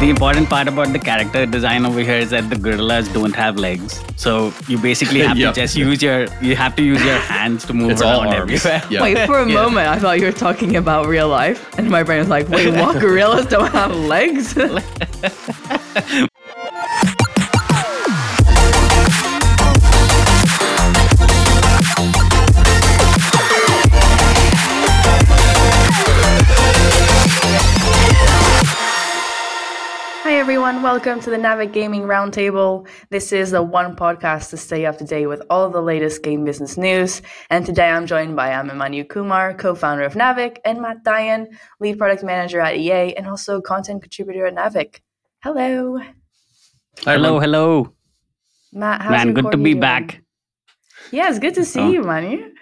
the important part about the character design over here is that the gorillas don't have legs. So you basically have Yep. to just use your you have to use your hands to move It's all around arms. everywhere. Yeah. Wait, for a Yeah. moment, I thought you were talking about real life, and my brain was like, "Wait, what? Gorillas don't have legs?" everyone, welcome to the Naavik Gaming Roundtable. This is the one podcast to stay up to date with all the latest game business news. And today I'm joined by Abhimanyu Kumar, co-founder of Naavik, and Matt Dion, lead product manager at EA and also content contributor at Naavik. Hello, Hello, hello. Matt. How's Man, good to be doing? back. Yeah, it's good to see Oh. you, Manu.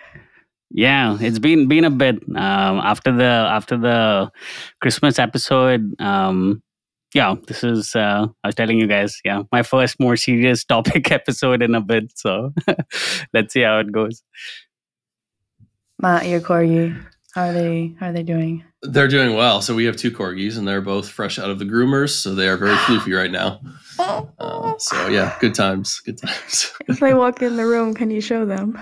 Yeah, it's been been a bit um, after the after the Christmas episode. Um, yeah, this is uh, I was telling you guys. Yeah, my first more serious topic episode in a bit. So let's see how it goes. Matt, your corgi. How are they? How are they doing? They're doing well. So we have two corgis, and they're both fresh out of the groomers, so they are very floofy right now. Uh, so yeah, good times, good times. If I walk in the room, can you show them?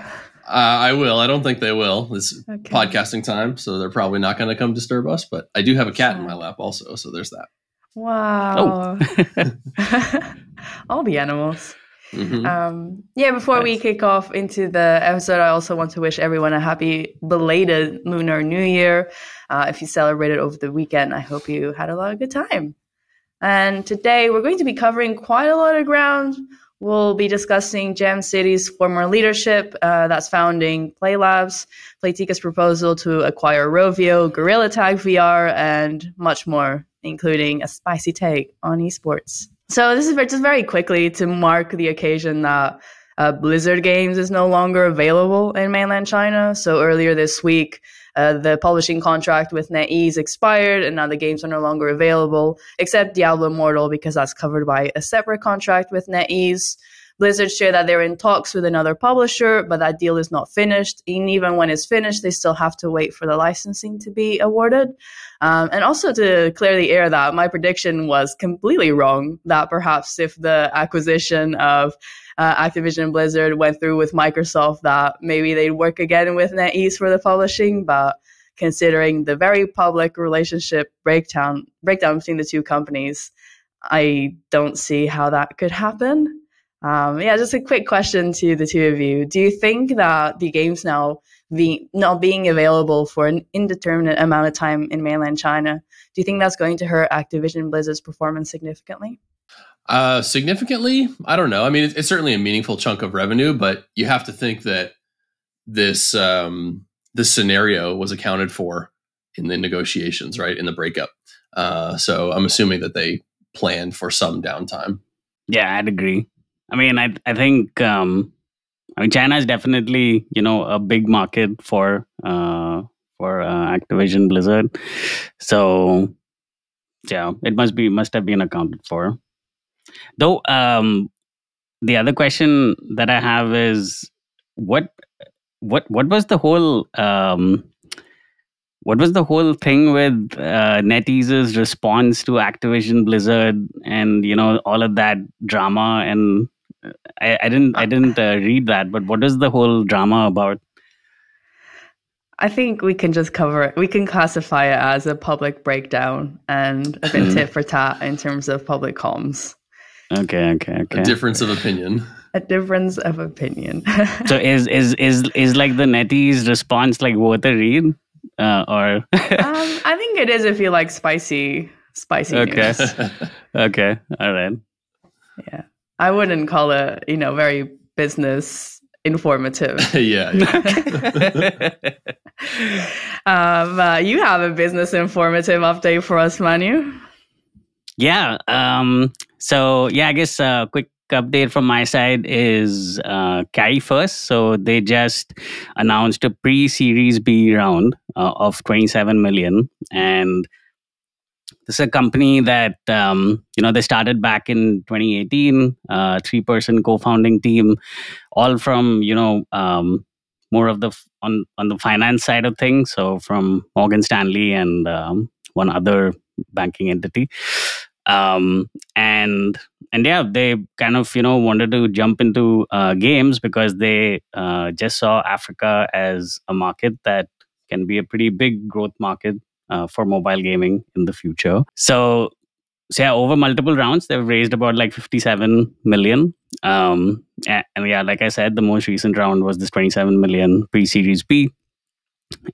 Uh, I will. I don't think they will. It's Okay. podcasting time, so they're probably not going to come disturb us. But I do have a cat in my lap also, so there's that. Wow. All the animals. Mhm. Um, yeah, before we kick off into the episode, I also want to wish everyone a happy belated Lunar New Year. Uh, if you celebrated over the weekend, I hope you had a lot of good time. And today we're going to be covering quite a lot of ground. We'll be discussing Jam City's former leadership uh, that's founding Plai Labs, Playtika's proposal to acquire Rovio, Gorilla Tag VR, and much more, including a spicy take on esports. So this is just very quickly to mark the occasion that uh, Blizzard Games is no longer available in mainland China. So earlier this week, uh, the publishing contract with NetEase expired, and now the games are no longer available, except Diablo Immortal because that's covered by a separate contract with NetEase. Blizzard shared that they're in talks with another publisher, but that deal is not finished. And even when it's finished, they still have to wait for the licensing to be awarded. Um, and also to clear the air that my prediction was completely wrong, that perhaps if the acquisition of uh, Activision Blizzard went through with Microsoft, that maybe they'd work again with NetEase for the publishing. But considering the very public relationship breakdown breakdown between the two companies, I don't see how that could happen. Um, yeah, just a quick question to the two of you. Do you think that the games now being not being available for an indeterminate amount of time in mainland China, do you think that's going to hurt Activision Blizzard's performance significantly? Uh, significantly, I don't know. I mean, it's, it's certainly a meaningful chunk of revenue, but you have to think that this um, this scenario was accounted for in the negotiations, right? In the breakup. Uh, so I'm assuming that they planned for some downtime. Yeah, I'd agree. I mean, I I think um, I mean China is definitely you know a big market for uh, for uh, Activision Blizzard, so yeah, it must be must have been accounted for. Though um, the other question that I have is what what what was the whole um, what was the whole thing with uh, NetEase's response to Activision Blizzard and you know all of that drama and I, I didn't I didn't uh, read that but what is the whole drama about? I think we can just cover it. We can classify it as a public breakdown and a bit Mhm. tit for tat in terms of public comms. Okay, okay, okay. A difference of opinion. A difference of opinion. so is is is is like the NetEase response like worth a read uh, or um, I think it is if you like spicy, spicy Okay. news. okay all right Yeah, I wouldn't call it, you know, very business informative. yeah. yeah. um, uh, you have a business informative update for us, Manu. Yeah. Um, so yeah, I guess a quick update from my side is uh, Carry1st. So they just announced a pre-Series B round uh, of 27 million, and this is a company that um, you know they started back in 2018, uh, three-person co-founding team, all from you know um, more of the on on the finance side of things. So from Morgan Stanley and um, one other banking entity. um, and and yeah, they kind of you know wanted to jump into uh, games because they uh, just saw Africa as a market that can be a pretty big growth market uh, for mobile gaming in the future. So so yeah, over multiple rounds, they've raised about like 57 million. Um, and, yeah, like I said, the most recent round was this 27 million pre-series B.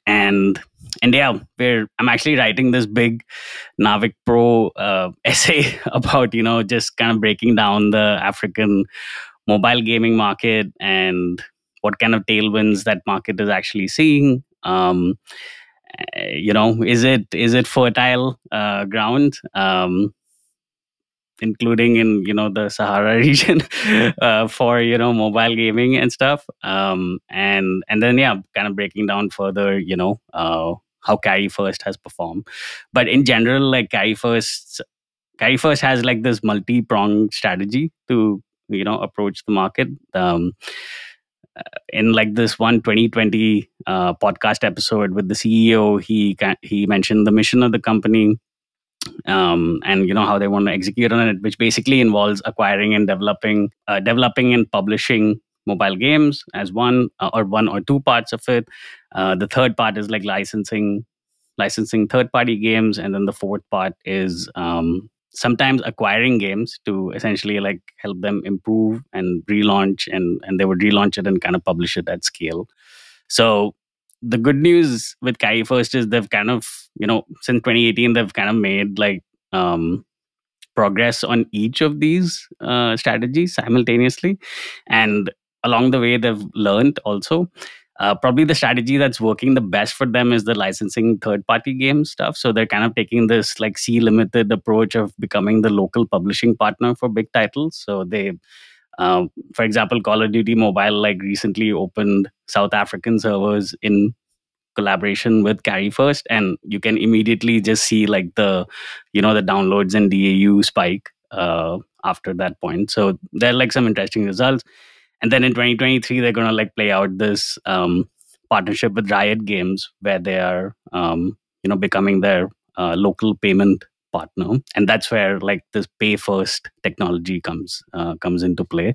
And and yeah, we're I'm actually writing this big Naavik Pro uh, essay about you know just kind of breaking down the African mobile gaming market and what kind of tailwinds that market is actually seeing. Um, you know, is it is it fertile uh, ground? Um, including in you know the Sahara region uh, for you know mobile gaming and stuff. Um, and and then yeah, kind of breaking down further, you know, uh, how Carry1st has performed. But in general, like Carry1st, Carry First has like this multi pronged strategy to you know approach the market. Um, uh, in like this one 2020 uh, podcast episode with the CEO, he he mentioned the mission of the company um, and you know how they want to execute on it, which basically involves acquiring and developing, uh, developing and publishing mobile games as one uh, or one or two parts of it. Uh, the third part is like licensing, licensing third-party games, and then the fourth part is um, sometimes acquiring games to essentially like help them improve and relaunch, and and they would relaunch it and kind of publish it at scale. So the good news with Carry1st is they've kind of, you know, since 2018, they've kind of made like um, progress on each of these uh, strategies simultaneously. And along the way, they've learned also. Uh, probably the strategy that's working the best for them is the licensing third party game stuff. So they're kind of taking this like C limited approach of becoming the local publishing partner for big titles. So they um, for example, Call of Duty Mobile like recently opened South African servers in collaboration with Carry1st, and you can immediately just see like the, you know, the downloads and DAU spike uh, after that point. So there are like some interesting results. And then in 2023, they're gonna like play out this um, partnership with Riot Games, where they are, um, you know, becoming their uh, local payment partner. And that's where like this Pay1st technology comes uh, comes into play.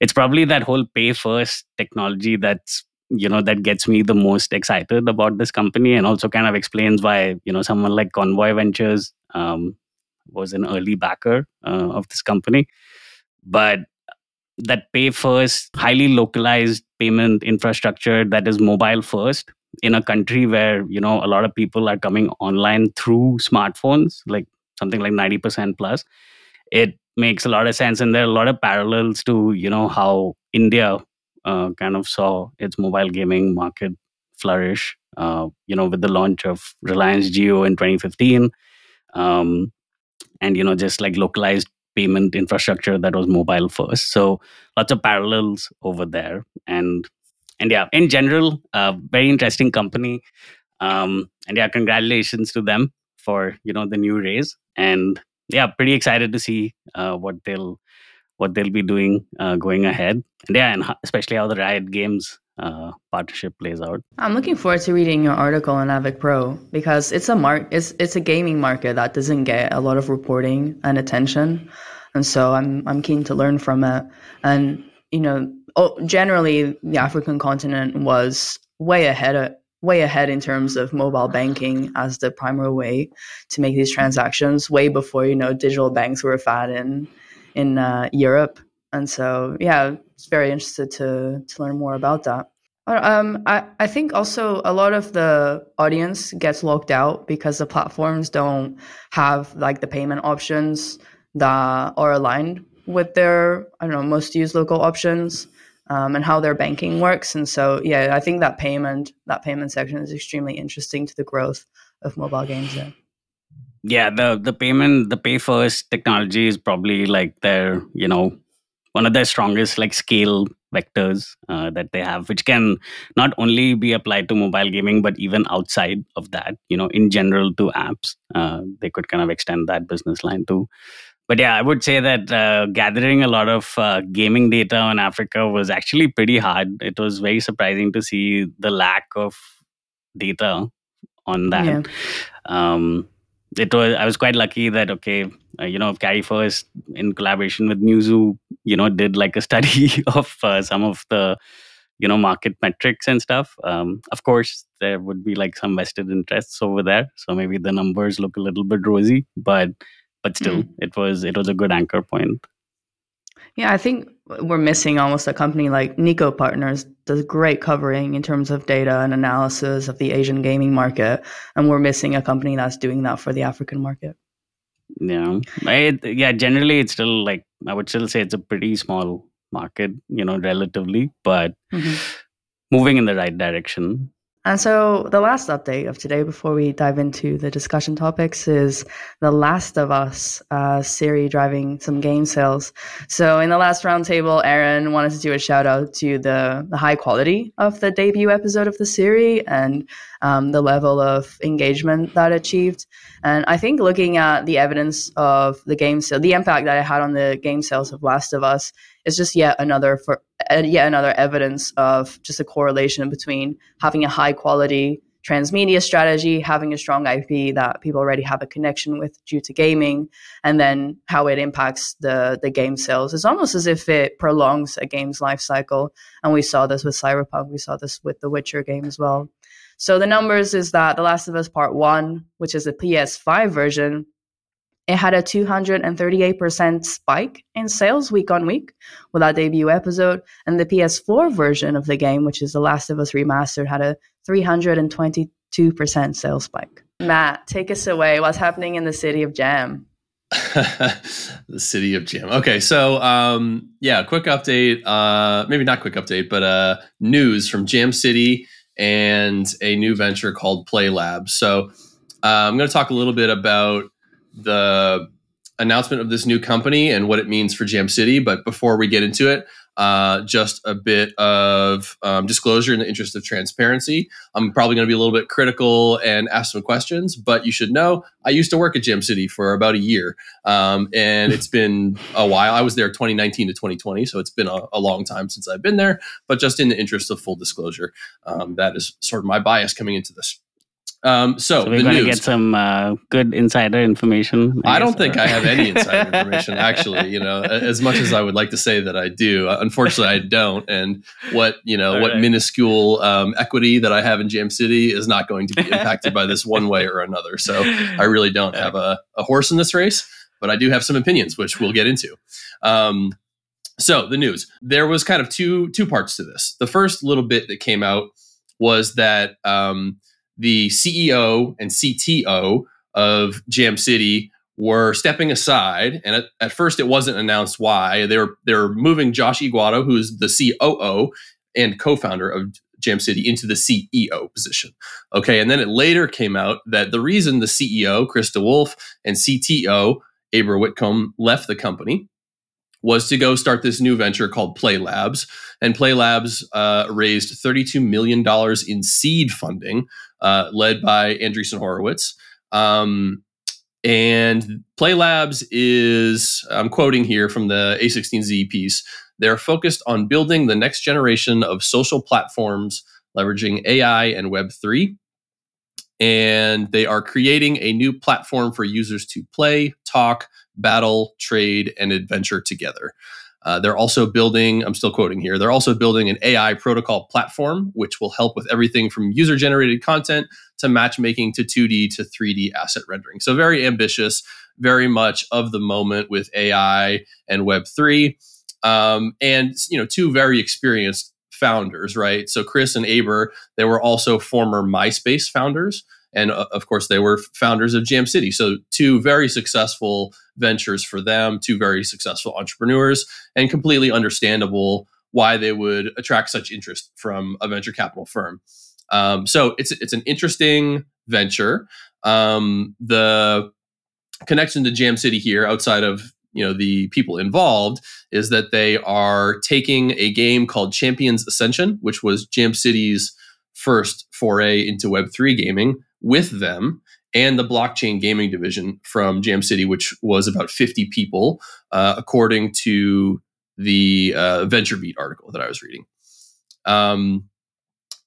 It's probably that whole Pay1st technology that's you know that gets me the most excited about this company and also kind of explains why you know someone like Konvoy Ventures um, was an early backer uh, of this company. But that Pay1st highly localized payment infrastructure that is mobile first in a country where you know a lot of people are coming online through smartphones like something like 90% plus it makes a lot of sense. And there are a lot of parallels to you know how india uh, kind of saw its mobile gaming market flourish uh, you know with the launch of reliance Jio in 2015 um, and you know just like localized payment infrastructure that was mobile first so lots of parallels over there and and yeah, in general, uh, very interesting company. Um, and yeah, congratulations to them for you know the new raise. And yeah, pretty excited to see uh, what they'll what they'll be doing uh, going ahead. And yeah, and especially how the Riot Games uh, partnership plays out. I'm looking forward to reading your article on Naavik Pro because it's a mark it's it's a gaming market that doesn't get a lot of reporting and attention, and so I'm I'm keen to learn from it. And you know, oh, generally the African continent was way ahead of, way ahead in terms of mobile banking as the primary way to make these transactions way before you know digital banks were a fad in in uh, Europe and so yeah it's very interested to to learn more about that um, I, I think also a lot of the audience gets locked out because the platforms don't have like the payment options that are aligned with their I don't know most used local options um, and how their banking works. And so, yeah, I think that payment that payment section is extremely interesting to the growth of mobile games. There. Yeah, the the payment the Pay1st technology is probably like their you know one of their strongest like scale vectors uh, that they have which can not only be applied to mobile gaming but even outside of that you know in general to apps uh, they could kind of extend that business line to but yeah, I would say that uh, gathering a lot of uh, gaming data on Africa was actually pretty hard. It was very surprising to see the lack of data on that. Yeah. Um, it was I was quite lucky that okay, uh, you know, Carry1st in collaboration with Newzoo, you know, did like a study of uh, some of the you know market metrics and stuff. Um, of course, there would be like some vested interests over there, so maybe the numbers look a little bit rosy, but but still, mm. it was it was a good anchor point. Yeah, I think we're missing almost a company like Niko Partners does great covering in terms of data and analysis of the Asian gaming market, and we're missing a company that's doing that for the African market. Yeah, I, yeah. Generally, it's still like I would still say it's a pretty small market, you know, relatively, but mm-hmm. moving in the right direction. And so the last update of today before we dive into the discussion topics is The Last of Us uh, Siri driving some game sales. So in the last roundtable, Aaron wanted to do a shout out to the, the high quality of the debut episode of the Siri and um, the level of engagement that achieved. And I think looking at the evidence of the game sale, the impact that it had on the game sales of Last of Us is just yet another for uh, yet another evidence of just a correlation between having a high quality transmedia strategy, having a strong IP that people already have a connection with due to gaming, and then how it impacts the the game sales. It's almost as if it prolongs a game's life cycle. And we saw this with Cyberpunk, we saw this with the Witcher game as well. So the numbers is that The Last of Us Part 1, which is the PS5 version, it had a 238% spike in sales week on week with that debut episode. And the PS4 version of the game, which is The Last of Us Remastered, had a 322% sales spike. Matt, take us away. What's happening in the city of Jam? the city of Jam. Okay, so um, yeah, quick update. Uh, maybe not quick update, but uh, news from Jam City and a new venture called Plai Labs. So uh, I'm going to talk a little bit about the announcement of this new company and what it means for Jam City. But before we get into it, uh, just a bit of um, disclosure in the interest of transparency. I'm probably going to be a little bit critical and ask some questions, but you should know I used to work at Jam City for about a year, um, and it's been a while. I was there 2019 to 2020, so it's been a, a, long time since I've been there. But just in the interest of full disclosure, um, that is sort of my bias coming into this. Um, so, so we're going to get some uh, good insider information. I, I don't think I have any insider information. Actually, you know, as much as I would like to say that I do, uh, unfortunately, I don't. And what you know, All what right. minuscule um, equity that I have in Jam City is not going to be impacted by this one way or another. So, I really don't have a, a, horse in this race, but I do have some opinions, which we'll get into. Um, so, the news there was kind of two two parts to this. The first little bit that came out was that. Um, the CEO and CTO of Jam City were stepping aside, and at, at, first it wasn't announced why. They were they were moving Josh Yguado, who's the COO and co-founder of Jam City, into the CEO position. Okay, and then it later came out that the reason the CEO Chris DeWolfe and CTO Aber Whitcomb left the company was to go start this new venture called Plai Labs. And Plai Labs uh, raised $32 million in seed funding uh, led by Andreessen Horowitz. Um, and Plai Labs is, I'm quoting here from the A16Z piece, they're focused on building the next generation of social platforms leveraging AI and Web3. And they are creating a new platform for users to play, talk, battle, trade, and adventure together. Uh, they're also building, I'm still quoting here, they're also building an AI protocol platform, which will help with everything from user generated content to matchmaking to 2D to 3D asset rendering. So, very ambitious, very much of the moment with AI and Web3. Um, and, you know, two very experienced founders, right? So, Chris and Aber, they were also former MySpace founders. And uh, of course, they were founders of Jam City. So, two very successful ventures for them, two very successful entrepreneurs, and completely understandable why they would attract such interest from a venture capital firm. Um, so, it's, it's an interesting venture. Um, the connection to Jam City here, outside of you know the people involved is that they are taking a game called Champions Ascension, which was Jam City's first foray into Web3 gaming, with them and the blockchain gaming division from Jam City, which was about 50 people, uh, according to the uh, VentureBeat article that I was reading. Um,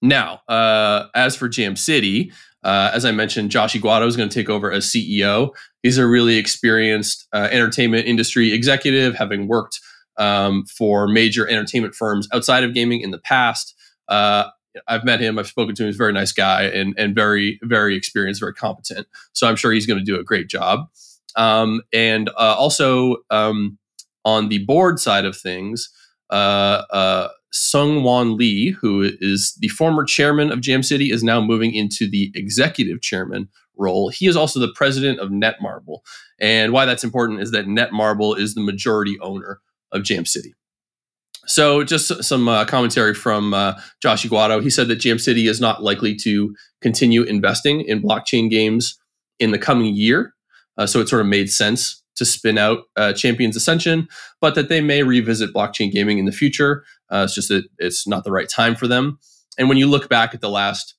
now, uh, as for Jam City, Uh, as I mentioned, Josh Yguado is going to take over as CEO. He's a really experienced uh, entertainment industry executive, having worked um, for major entertainment firms outside of gaming in the past. I've met him. I've spoken to him. He's a very nice guy and and very very experienced, very competent. So I'm sure he's going to do a great job. Um, and uh, also um, on the board side of things, uh, uh, Sung Won Lee, who is the former chairman of Jam City, is now moving into the executive chairman role. He is also the president of Netmarble. And why that's important is that Netmarble is the majority owner of Jam City. So, just some uh, commentary from uh, Josh Yguado. He said that Jam City is not likely to continue investing in blockchain games in the coming year. Uh, so, it sort of made sense to spin out uh, Champions Ascension, but that they may revisit blockchain gaming in the future. Uh, it's just that it's not the right time for them. And when you look back at the last,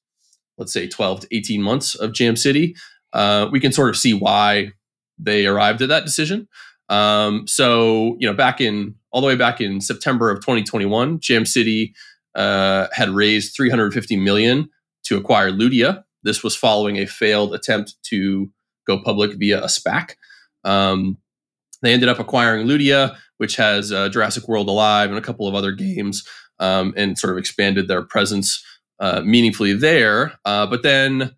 let's say, 12 to 18 months of Jam City, uh, we can sort of see why they arrived at that decision. Um, so, you know, back in all the way back in September of 2021, Jam City uh, had raised 350 million to acquire Ludia. This was following a failed attempt to go public via a SPAC. Um, they ended up acquiring Ludia, which has uh, Jurassic World Alive and a couple of other games, um, and sort of expanded their presence uh, meaningfully there. Uh, but then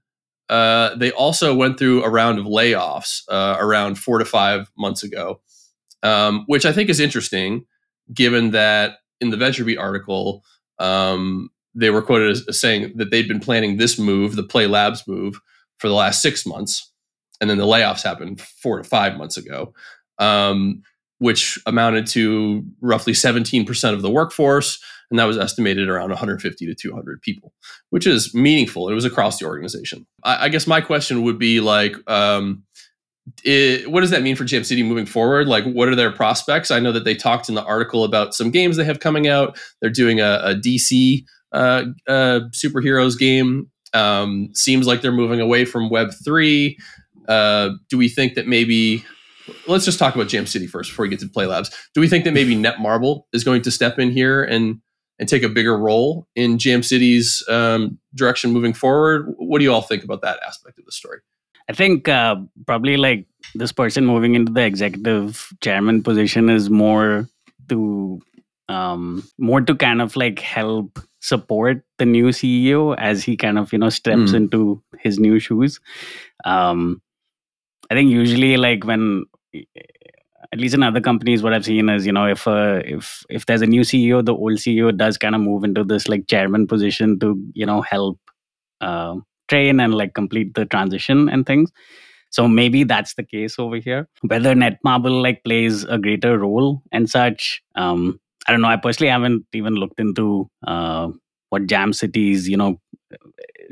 uh, they also went through a round of layoffs uh, around four to five months ago, um, which I think is interesting, given that in the VentureBeat article, um, they were quoted as, saying that they'd been planning this move, the Plai Labs move, for the last six months and then the layoffs happened four to five months ago, um, which amounted to roughly 17% of the workforce. And that was estimated around 150 to 200 people, which is meaningful. It was across the organization. I, I guess my question would be like, um, it, what does that mean for Jam City moving forward? Like, what are their prospects? I know that they talked in the article about some games they have coming out. They're doing a, a DC uh, uh, superheroes game. Um, seems like they're moving away from Web three. Uh, do we think that maybe let's just talk about Jam City first before we get to Plai Labs. Do we think that maybe Netmarble is going to step in here and and take a bigger role in Jam City's um, direction moving forward? What do you all think about that aspect of the story? I think uh, probably like this person moving into the executive chairman position is more to um, more to kind of like help support the new CEO as he kind of you know steps mm. into his new shoes. Um, I think usually like when at least in other companies what i've seen is you know if uh, if if there's a new ceo the old ceo does kind of move into this like chairman position to you know help uh, train and like complete the transition and things so maybe that's the case over here whether netmarble like plays a greater role and such um i don't know i personally haven't even looked into uh what jam cities you know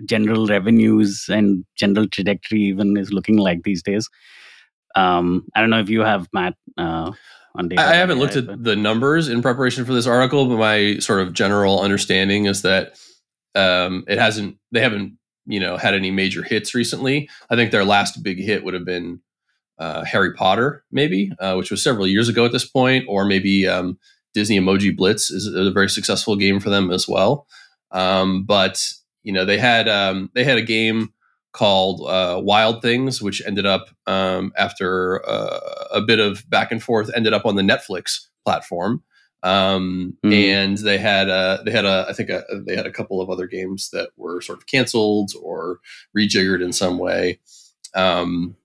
general revenues and general trajectory even is looking like these days. Um, I don't know if you have Matt uh, on data. I haven't looked at but. the numbers in preparation for this article, but my sort of general understanding is that um, it hasn't. They haven't you know had any major hits recently. I think their last big hit would have been uh, Harry Potter, maybe, uh, which was several years ago at this point, or maybe um, Disney Emoji Blitz is a very successful game for them as well. Um, but you know they had um, they had a game called uh, Wild Things, which ended up um, after uh, a bit of back and forth, ended up on the Netflix platform. Um, mm. And they had a, they had a I think a, they had a couple of other games that were sort of canceled or rejiggered in some way. Um,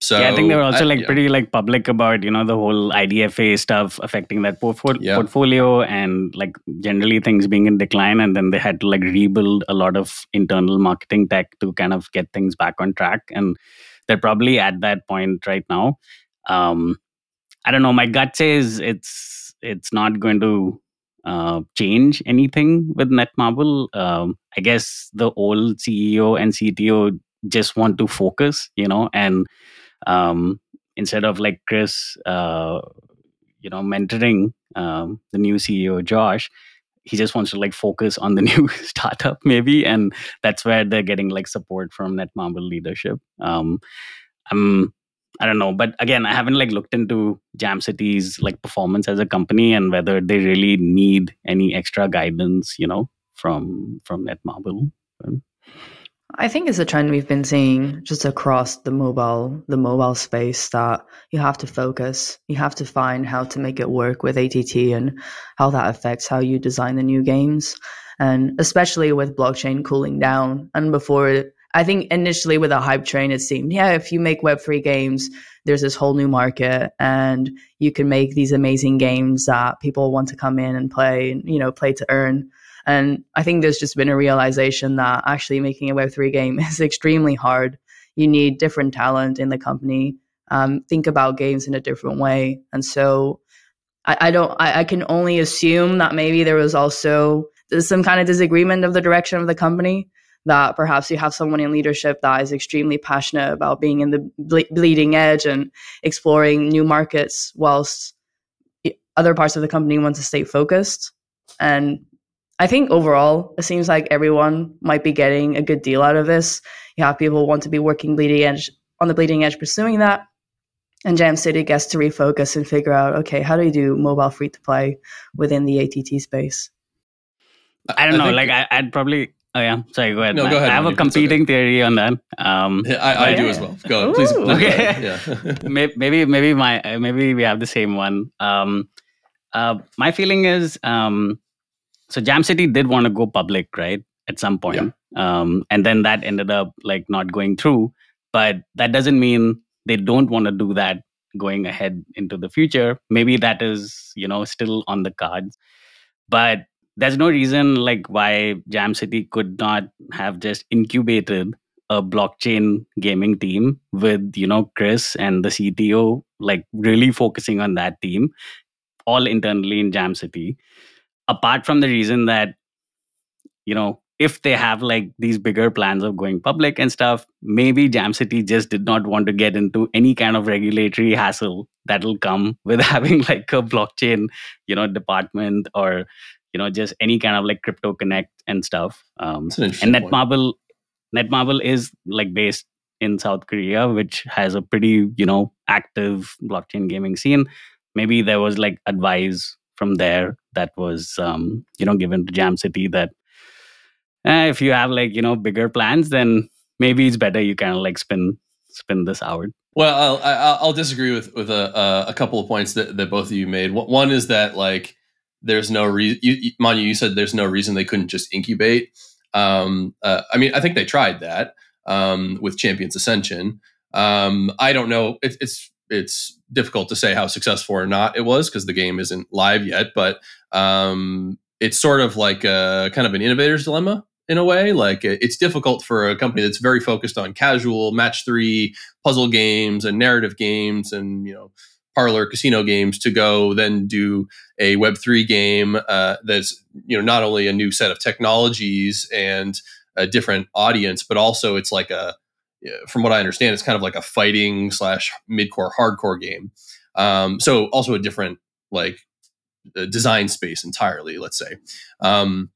so yeah, I think they were also I, like yeah. pretty like public about you know the whole IDFA stuff affecting that portfolio yeah. portfolio and like generally things being in decline, and then they had to like rebuild a lot of internal marketing tech to kind of get things back on track, and they're probably at that point right now. Um, I don't know. My gut says it's it's not going to uh, change anything with Netmarble. Um, I guess the old CEO and CTO just want to focus, you know, and um, instead of like Chris, uh, you know, mentoring um, the new CEO Josh, he just wants to like focus on the new startup maybe, and that's where they're getting like support from Netmarble leadership. Um, I'm I don't know, but again, I haven't like looked into Jam City's like performance as a company and whether they really need any extra guidance, you know, from from Netmarble. I think it's a trend we've been seeing just across the mobile the mobile space that you have to focus. You have to find how to make it work with ATT and how that affects how you design the new games. And especially with blockchain cooling down and before I think initially with a hype train it seemed, yeah, if you make web3 games, there's this whole new market and you can make these amazing games that people want to come in and play, and, you know, play to earn. And I think there's just been a realization that actually making a Web3 game is extremely hard. You need different talent in the company, um, think about games in a different way. And so I, I don't, I, I, can only assume that maybe there was also some kind of disagreement of the direction of the company. That perhaps you have someone in leadership that is extremely passionate about being in the ble- bleeding edge and exploring new markets, whilst other parts of the company want to stay focused. And I think overall, it seems like everyone might be getting a good deal out of this. You have people want to be working bleeding edge on the bleeding edge pursuing that. And Jam City gets to refocus and figure out, okay, how do you do mobile free to play within the ATT space? I don't know. I like I, would probably. Oh yeah, sorry. Go ahead. No, go ahead. I have a competing okay. theory on that. Um, yeah, I, I do as well. Go please. please okay. Yeah. maybe maybe my maybe we have the same one. Um, uh, my feeling is um, so Jam City did want to go public, right? At some point. Yeah. Um, and then that ended up like not going through. But that doesn't mean they don't want to do that going ahead into the future. Maybe that is, you know, still on the cards. But there's no reason like why Jam City could not have just incubated a blockchain gaming team with, you know, Chris and the CTO, like really focusing on that team, all internally in Jam City. Apart from the reason that you know if they have like these bigger plans of going public and stuff maybe jam city just did not want to get into any kind of regulatory hassle that'll come with having like a blockchain you know department or you know just any kind of like crypto connect and stuff um, an and netmarble point. netmarble is like based in south korea which has a pretty you know active blockchain gaming scene. Maybe there was like advice from there that was um, you know given to jam city that eh, if you have like you know bigger plans then maybe it's better you kind of like spin spin this out. Well i'll i'll disagree with with a, a couple of points that, that both of you made. One is that like there's no reason manu you said there's no reason they couldn't just incubate um, uh, i mean i think they tried that um, with champions ascension um, i don't know it, it's it's difficult to say how successful or not it was because the game isn't live yet. But um, it's sort of like a kind of an innovator's dilemma in a way. Like it's difficult for a company that's very focused on casual match three puzzle games and narrative games and you know parlor casino games to go then do a web 3 game uh, that's you know not only a new set of technologies and a different audience but also it's like a from what I understand, it's kind of like a fighting slash midcore hardcore game. Um, so also a different like uh, design space entirely. Let's say. Um,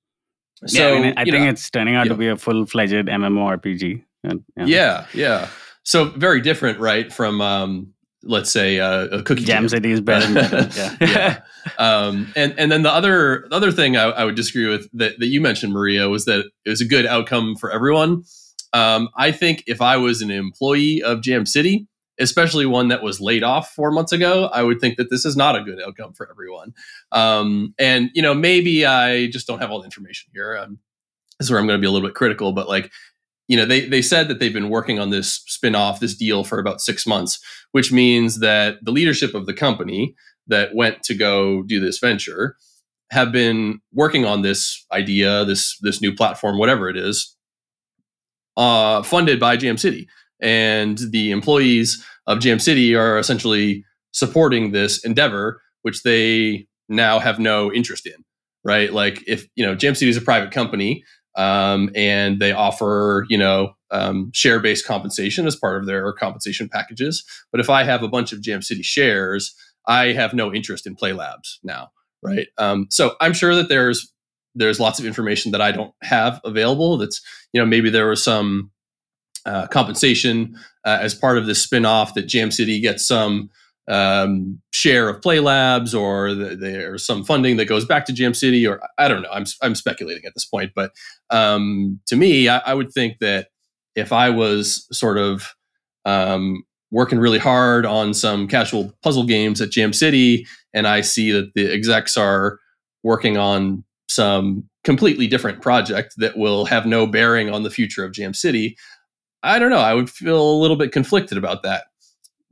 so yeah, I, mean, I think know, it's turning out to be a full fledged MMORPG. Yeah. yeah, yeah. So very different, right? From um, let's say uh, a cookie jam city is better yeah, yeah. Um, and and then the other the other thing I, I, would disagree with that, that you mentioned maria was that it was a good outcome for everyone um, I think if I was an employee of Jam City, especially one that was laid off four months ago, I would think that this is not a good outcome for everyone. Um, and you know, maybe I just don't have all the information here. Um, this is where I'm going to be a little bit critical, but like, you know, they they said that they've been working on this spin-off, this deal for about six months, which means that the leadership of the company that went to go do this venture have been working on this idea, this this new platform, whatever it is, uh, funded by Jam City. And the employees of Jam City are essentially supporting this endeavor, which they now have no interest in, right? Like if, you know, Jam City is a private company um, and they offer, you know, um, share based compensation as part of their compensation packages. But if I have a bunch of Jam City shares, I have no interest in Plai Labs now, right? Um, so I'm sure that there's there's lots of information that I don't have available. That's you know maybe there was some uh, compensation uh, as part of this spinoff that Jam City gets some um, share of Plai Labs, or the, there's some funding that goes back to Jam City, or I don't know. I'm I'm speculating at this point, but um, to me, I, I would think that if I was sort of um, working really hard on some casual puzzle games at Jam City, and I see that the execs are working on some completely different project that will have no bearing on the future of Jam City, I don't know. I would feel a little bit conflicted about that.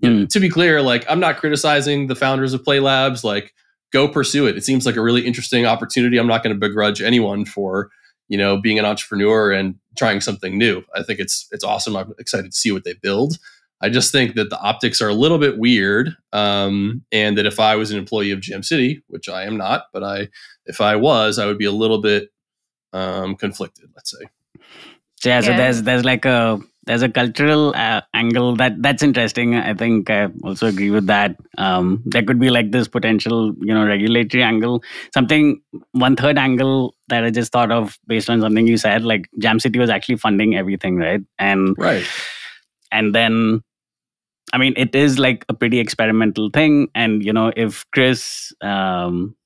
Mm. To be clear, like I'm not criticizing the founders of Plai Labs. Like, go pursue it. It seems like a really interesting opportunity. I'm not going to begrudge anyone for you know being an entrepreneur and trying something new. I think it's it's awesome. I'm excited to see what they build. I just think that the optics are a little bit weird, um, and that if I was an employee of Jam City, which I am not, but I if I was, I would be a little bit um, conflicted. Let's say. Yeah, yeah. So there's there's like a there's a cultural uh, angle that that's interesting. I think I also agree with that. Um, there could be like this potential, you know, regulatory angle. Something one third angle that I just thought of based on something you said. Like Jam City was actually funding everything, right? And right, and then I mean, it is like a pretty experimental thing. And, you know, if Chris, um,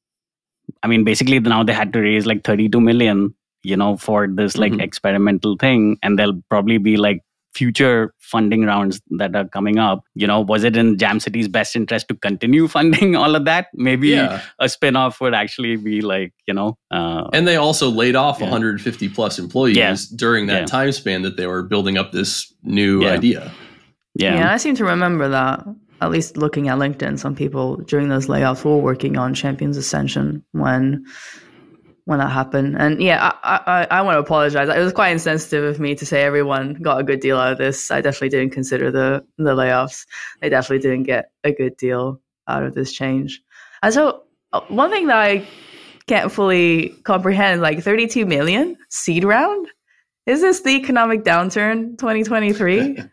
I mean, basically now they had to raise like 32 million, you know, for this like mm-hmm. experimental thing. And there'll probably be like future funding rounds that are coming up. You know, was it in Jam City's best interest to continue funding all of that? Maybe yeah. a spin off would actually be like, you know. Uh, and they also laid off yeah. 150 plus employees yeah. during that time span that they were building up this new idea. Yeah. Yeah, I seem to remember that. At least looking at LinkedIn, some people during those layoffs were working on Champions Ascension when when that happened. And yeah, I, I, I want to apologize. It was quite insensitive of me to say everyone got a good deal out of this. I definitely didn't consider the the layoffs. They definitely didn't get a good deal out of this change. And so uh, one thing that I can't fully comprehend, like 32 million seed round, is this the economic downturn 2023? uh,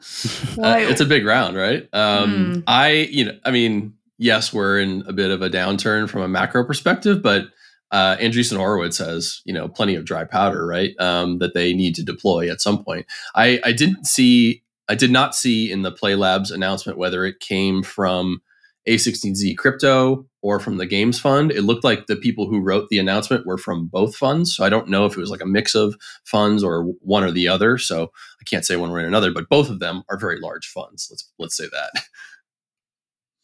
it's a big round, right? Um, mm. I, you know, I mean, yes, we're in a bit of a downturn from a macro perspective, but uh, Andreessen Horowitz has, you know, plenty of dry powder, right? Um, that they need to deploy at some point. I, I didn't see, I did not see in the Plai Labs announcement whether it came from A16Z crypto or from the games fund. It looked like the people who wrote the announcement were from both funds. So I don't know if it was like a mix of funds or one or the other. So I can't say one way or another, but both of them are very large funds. Let's let's say that.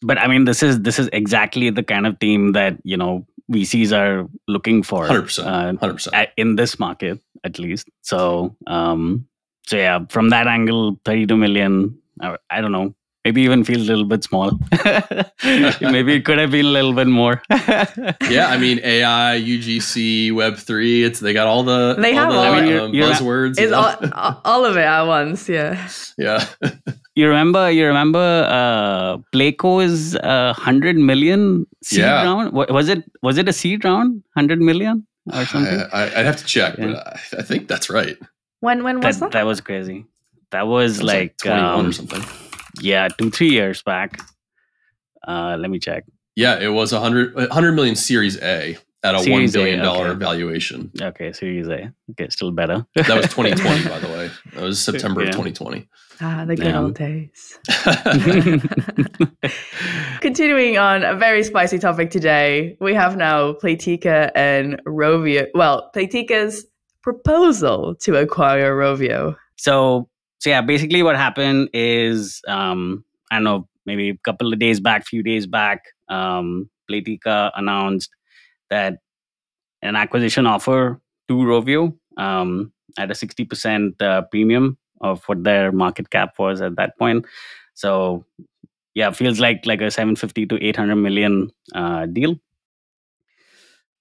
But I mean, this is this is exactly the kind of team that you know VCs are looking for. Hundred percent. Uh, Hundred percent. In this market, at least. So, um, so yeah, from that angle, thirty-two million. I, I don't know maybe even feels a little bit small. maybe it could have been a little bit more. yeah, I mean AI, UGC, Web three. It's they got all the they all have the, all I mean, you're, um, you're buzzwords. It's all, all of it at once. Yeah. Yeah. you remember? You remember? Uh, Playco's uh, hundred million seed yeah. round. Was it? Was it a seed round? Hundred million or something? I, would have to check, yeah. but I, I, think that's right. When when was that? That, that was crazy. That was, like, like twenty one um, or something yeah, two three years back. Uh, let me check. Yeah, it was a hundred hundred million Series A at a series one billion dollar okay. valuation. Okay, Series A. Okay, still better. that was 2020, by the way. That was September yeah. of 2020. Ah, the good yeah. old days. Continuing on a very spicy topic today, we have now Playtika and Rovio. Well, Playtika's proposal to acquire Rovio. So so yeah, basically what happened is um, I don't know, maybe a couple of days back, few days back, um, Playtika announced that an acquisition offer to Rovio um, at a 60% uh, premium of what their market cap was at that point. So yeah, feels like like a 750 to 800 million uh, deal.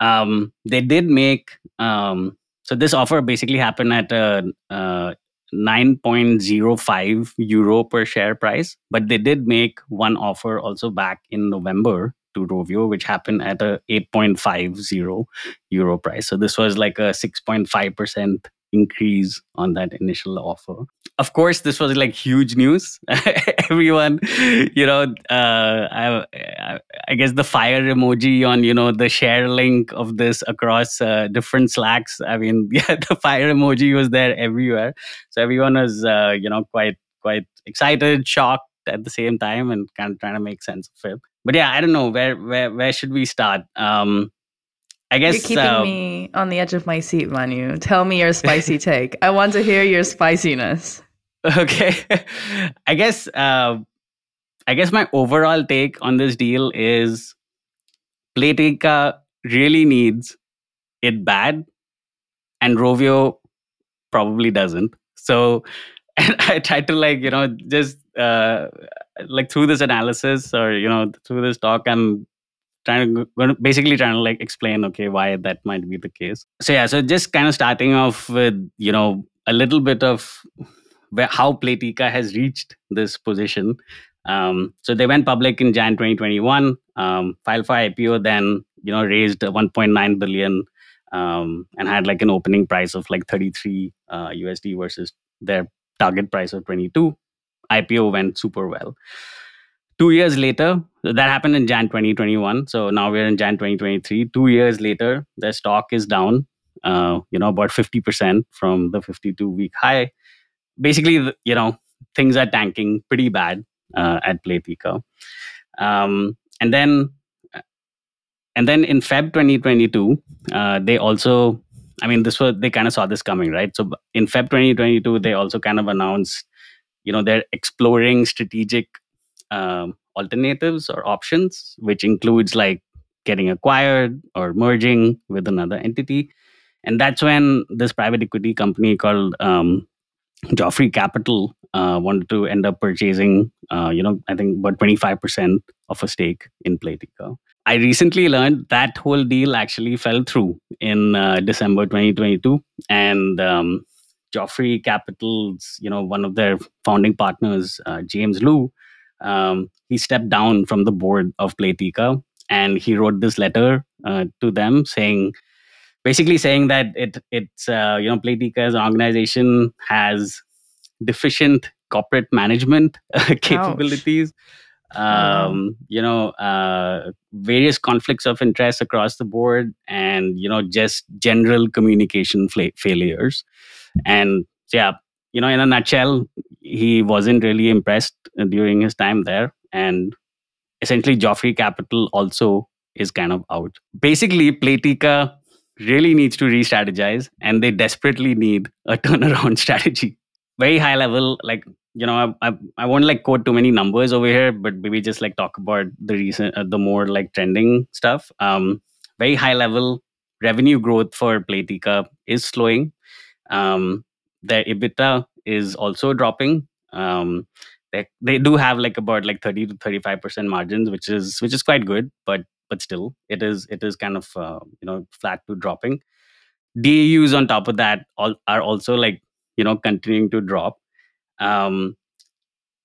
Um, they did make um, so this offer basically happened at a, uh, 9.05 euro per share price but they did make one offer also back in november to rovio which happened at a 8.50 euro price so this was like a 6.5% increase on that initial offer. Of course, this was like huge news. Everyone, you know, uh, I, I, guess the fire emoji on, you know, the share link of this across uh, different Slacks. I mean, yeah, the fire emoji was there everywhere. So everyone was, uh, you know, quite, quite excited, shocked at the same time and kind of trying to make sense of it. But yeah, I don't know where, where, where should we start? Um, I guess You're keeping uh, me on the edge of my seat, Manu. Tell me your spicy take. I want to hear your spiciness. okay. I guess uh, I guess my overall take on this deal is Playtika really needs it bad, and Rovio probably doesn't. So I tried to like you know just uh, like through this analysis or you know through this talk, I'm trying to basically trying to like explain okay why that might be the case. So yeah, so just kind of starting off with you know a little bit of where how Playtika has reached this position. Um, so they went public in Jan 2021, um, filed for IPO, then you know raised 1.9 billion um, and had like an opening price of like 33 uh, USD versus their target price of 22. IPO went super well. Two years later, that happened in Jan 2021. So now we're in Jan 2023. Two years later, their stock is down, uh, you know, about 50% from the 52 week high. Basically, you know, things are tanking pretty bad uh, at Playtika. Um, and then, and then in Feb 2022, uh, they also, I mean, this was they kind of saw this coming, right? So in Feb 2022, they also kind of announced, you know, they're exploring strategic um, alternatives or options, which includes like getting acquired or merging with another entity. And that's when this private equity company called um, Joffre Capital uh, wanted to end up purchasing, uh, you know, I think about 25% of a stake in Playtika. I recently learned that whole deal actually fell through in uh, December 2022. And um, Joffre Capital's, you know, one of their founding partners, uh, James Liu, um, he stepped down from the board of Playtika and he wrote this letter uh, to them saying, basically saying that it it's uh, you know Playtika as an organization has deficient corporate management capabilities. wow. Um, you know, uh, various conflicts of interest across the board, and you know, just general communication fla- failures. And yeah, you know, in a nutshell, he wasn't really impressed during his time there, and essentially, Joffre Capital also is kind of out. Basically, Playtika really needs to re-strategize and they desperately need a turnaround strategy. Very high level like you know I, I, I won't like quote too many numbers over here but maybe just like talk about the recent uh, the more like trending stuff. Um very high level revenue growth for playtika is slowing. Um their ebitda is also dropping. Um they, they do have like about like 30 to 35 percent margins which is which is quite good but but still it is it is kind of uh, you know flat to dropping. Daus on top of that all, are also like you know continuing to drop. Um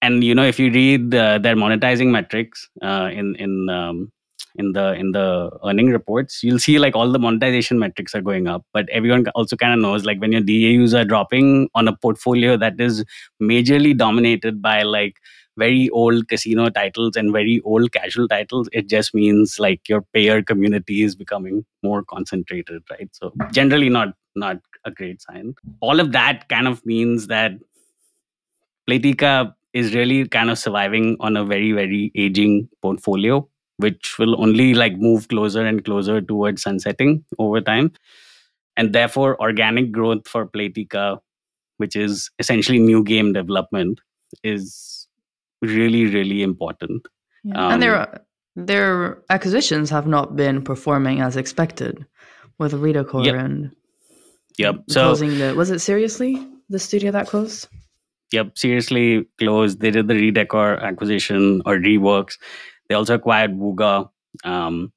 and you know if you read the, their monetizing metrics uh, in in um, in the in the earning reports you'll see like all the monetization metrics are going up but everyone also kind of knows like when your daus are dropping on a portfolio that is majorly dominated by like very old casino titles and very old casual titles it just means like your payer community is becoming more concentrated right? So generally not not a great sign. All of that kind of means that Playtika is really kind of surviving on a very very aging portfolio which will only like move closer and closer towards sunsetting over time and therefore organic growth for Playtika which is essentially new game development is really really important Yeah. and Um, their their acquisitions have not been performing as expected with Redecor Yep. and yep so closing the was it seriously the studio that closed? yep seriously closed they did the redecor acquisition or reworks they also acquired Vuga um,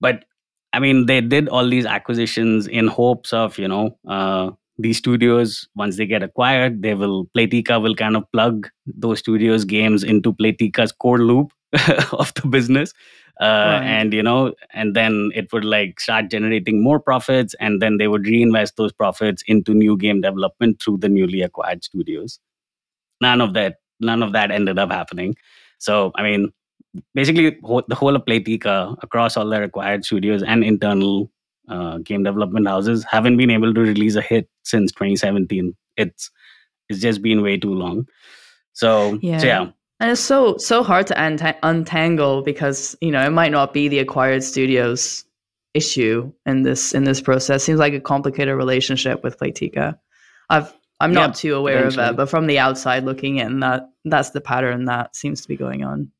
but i mean they did all these acquisitions in hopes of you know uh, these studios once they get acquired they will playtika will kind of plug those studios games into playtika's core loop of the business uh, Right. and you know and then it would like start generating more profits and then they would reinvest those profits into new game development through the newly acquired studios none of that none of that ended up happening so i mean basically the whole of playtika across all their acquired studios and internal uh, game development houses haven't been able to release a hit since 2017 it's it's just been way too long so Yeah. so yeah And it's so so hard to untang- untangle because you know it might not be the acquired studios issue in this in this process? Seems like a complicated relationship with Playtika. I've I'm not too aware of potentially. it, but from the outside looking in, that that's the pattern that seems to be going on.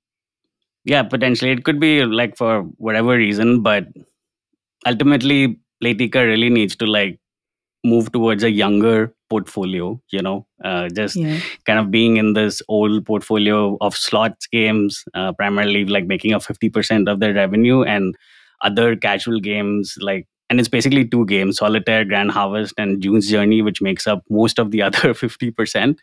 Yeah potentially. It could be like for whatever reason but ultimately playtika really needs to like move towards a younger portfolio you know? Uh, just Yeah. kind of being in this old portfolio of slots games uh, primarily like making up 50% of their revenue and other casual games like and it's basically two games solitaire grand harvest and june's journey which makes up most of the other 50%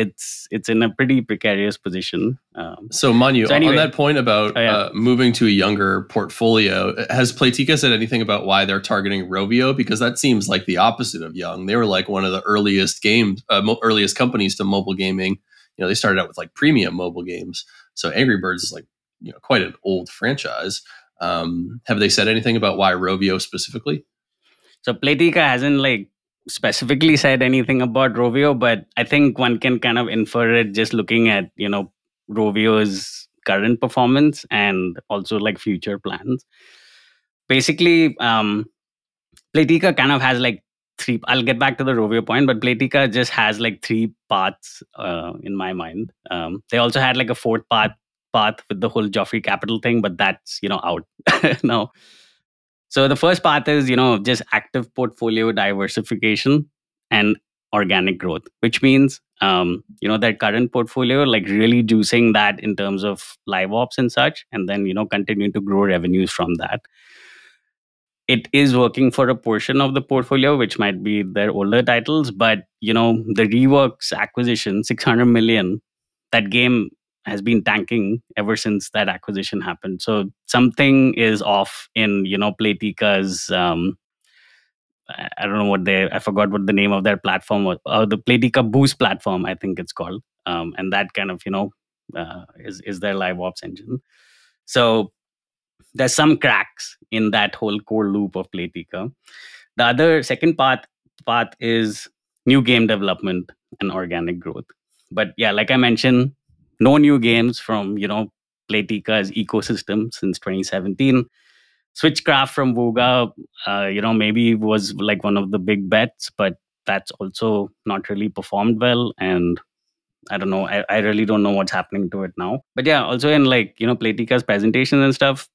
it's it's in a pretty precarious position um, So Manu, So anyway- on that point about Oh, yeah. uh, moving to a younger portfolio, has Playtika said anything about why they're targeting Rovio? Because that seems like the opposite of young. They were like one of the earliest games, uh, mo- earliest companies to mobile gaming. You know, they started out with like premium mobile games. So Angry Birds is like you know quite an old franchise. Um, have they said anything about why Rovio specifically? So Playtika hasn't like specifically said anything about Rovio, but I think one can kind of infer it just looking at, you know, Rovio's current performance and also like future plans. Basically, um Playtika kind of has like three I'll get back to the Rovio point, but Playtika just has like three paths uh, in my mind. Um they also had like a fourth path path with the whole Joffre Capital thing, but that's, you know, out now. So the first path is, you know, just active portfolio diversification and organic growth, which means, um, you know, their current portfolio, like really juicing that in terms of live ops and such, and then, you know, continuing to grow revenues from that. It is working for a portion of the portfolio, which might be their older titles, but, you know, the Reworks acquisition, 600 million, that game has been tanking ever since that acquisition happened. So something is off in you know Playtika's. Um, I don't know what they. I forgot what the name of their platform was. Uh, the Playtika Boost platform, I think it's called. Um, and that kind of you know uh, is is their live ops engine. So there's some cracks in that whole core loop of Playtika. The other second path path is new game development and organic growth. But yeah, like I mentioned, no new games from you know Playtika's ecosystem since 2017. Switchcraft from Vuga, uh, you know, maybe was like one of the big bets, but that's also not really performed well. And I don't know, I, I really don't know what's happening to it now. But yeah, also in like, you know, Playtika's presentations and stuff,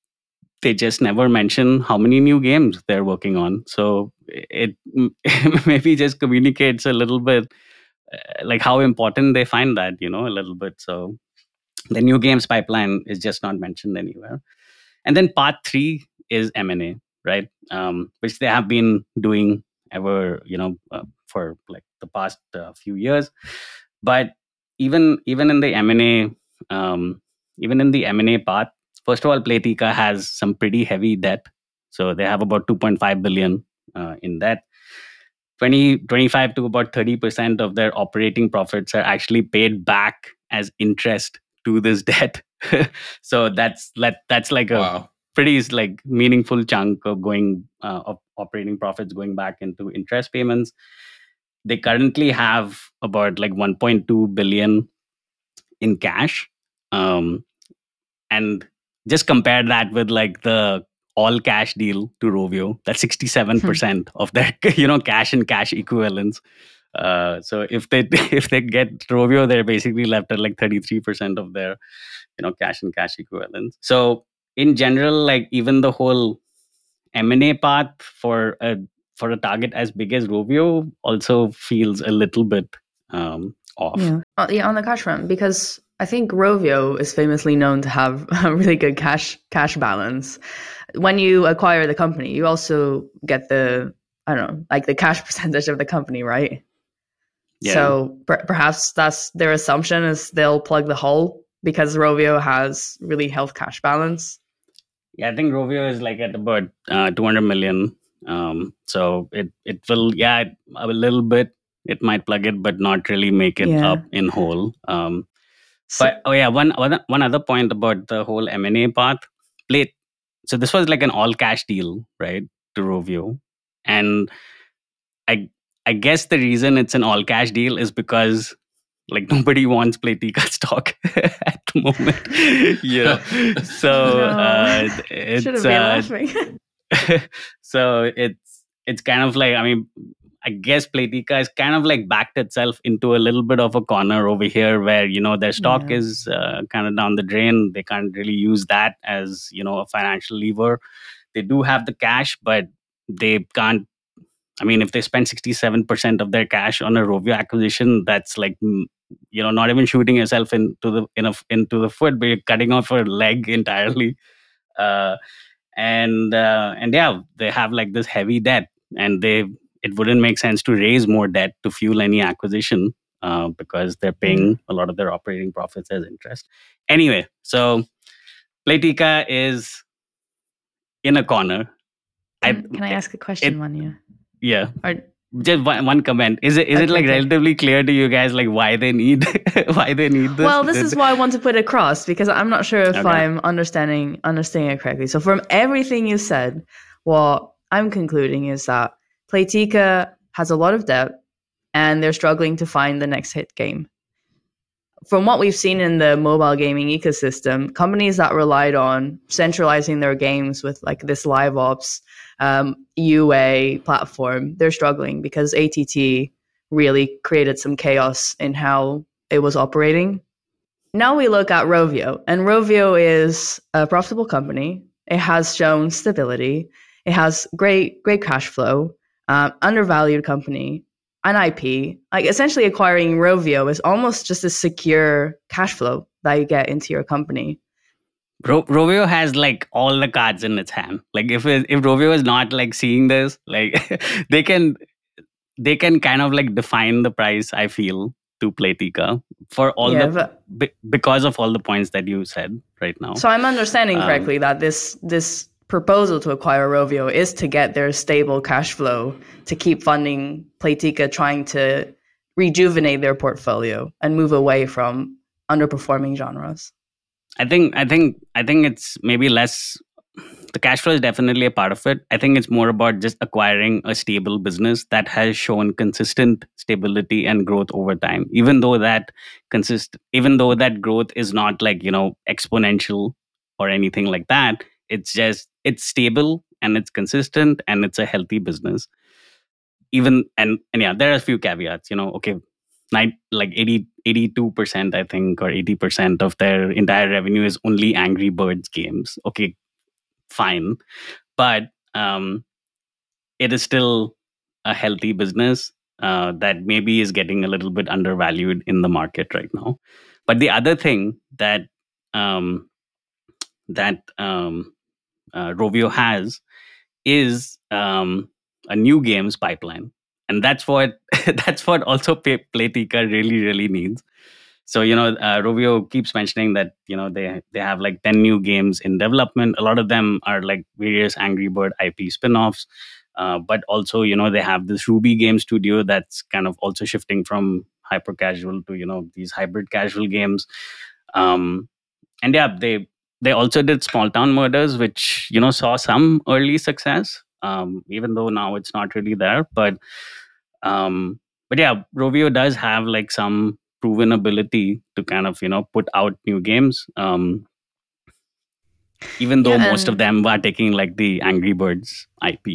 they just never mention how many new games they're working on. So it maybe just communicates a little bit like how important they find that, you know, a little bit. So the new games pipeline is just not mentioned anywhere. And then part three is M&A, right? Um, which they have been doing ever, you know, uh, for like the past uh, few years. But even even in the M&A, um, even in the M&A part, first of all, Playtika has some pretty heavy debt. So they have about 2.5 billion uh, in debt. 20, 25 to about 30% of their operating profits are actually paid back as interest to this debt. so that's let that's like a Wow. pretty like meaningful chunk of going uh, of operating profits going back into interest payments. They currently have about like 1.2 billion in cash, um, and just compare that with like the all cash deal to Rovio. That's 67% of their you know cash and cash equivalents. Uh, so if they if they get Rovio, they're basically left at like 33% of their you know cash and cash equivalents. So in general, like even the whole M&A path for a for a target as big as Rovio also feels a little bit um, off. Yeah. Uh, yeah, on the cash front, because I think Rovio is famously known to have a really good cash cash balance. When you acquire the company, you also get the I don't know, like the cash percentage of the company, right? Yeah. So per- perhaps that's their assumption is they'll plug the hole because Rovio has really health cash balance. Yeah, I think Rovio is like at about uh, 200 million. Um, so it it will yeah it- a little bit it might plug it, but not really make it Yeah. up in whole. Um, So, but oh yeah, one one one other point about the whole M and A path. Play. So this was like an all cash deal, right, to Rovio, and I I guess the reason it's an all cash deal is because like nobody wants Playtika stock at the moment, you know. So No. uh, been uh, so it's it's kind of like I mean I guess Playtika is kind of like backed itself into a little bit of a corner over here where, you know, their stock Yeah. is uh, kind of down the drain. They can't really use that as, you know, a financial lever. They do have the cash, but they can't. I mean, if they spend 67% of their cash on a Rovio acquisition, that's like, you know, not even shooting yourself into the in a, into the foot, but you're cutting off a leg entirely. Uh, and uh, and yeah, they have like this heavy debt, and they it wouldn't make sense to raise more debt to fuel any acquisition uh, because they're paying a lot of their operating profits as interest. Anyway, so Playtika is in a corner. I Can, can I ask a question, it- Manu? yeah. Or Just one, one comment. Is it is it like okay. relatively clear to you guys like why they need why they need this? well, this is why I want to put it across because I'm not sure if Okay. I'm understanding understanding it correctly. So from everything you said, what I'm concluding is that Playtika has a lot of debt and they're struggling to find the next hit game. From what we've seen in the mobile gaming ecosystem, companies that relied on centralizing their games with like this live ops um, UA platform, they're struggling because ATT really created some chaos in how it was operating. Now we look at Rovio, and Rovio is a profitable company. It has shown stability. It has great, great cash flow. Um, undervalued company, an IP. Like essentially, acquiring Rovio is almost just a secure cash flow that you get into your company. Ro- Rovio has like all the cards in its hand. Like if it, if Rovio is not like seeing this, like they can they can kind of like define the price. I feel to Playtika for all Yeah, the be- because of all the points that you said right now. So I'm understanding Um, correctly that this this proposal to acquire Rovio is to get their stable cash flow to keep funding Playtika trying to rejuvenate their portfolio and move away from underperforming genres. I think I think I think it's maybe less the cash flow is definitely a part of it. I think it's more about just acquiring a stable business that has shown consistent stability and growth over time. Even though that consist even though that growth is not like, you know, exponential or anything like that, it's just it's stable and it's consistent and it's a healthy business. Even and and yeah, there are a few caveats, you know, okay, nine, like 80, 82% i think or 80% of their entire revenue is only angry birds games. Okay fine. But um, it is still a healthy business uh, that maybe is getting a little bit undervalued in the market right now. But the other thing that um, that um, uh, rovio has is um, a new games pipeline and that's what that's what also Play- Playtika really really needs. So you know, uh, Rovio keeps mentioning that you know they they have like ten new games in development. A lot of them are like various Angry Bird IP spin-offs, uh, but also you know they have this Ruby game studio that's kind of also shifting from hyper casual to you know these hybrid casual games. Um, and yeah, they they also did Small Town Murders, which you know saw some early success, um, even though now it's not really there, but um but yeah rovio does have like some proven ability to kind of you know put out new games um even though Yeah, most of them were taking like the angry birds ip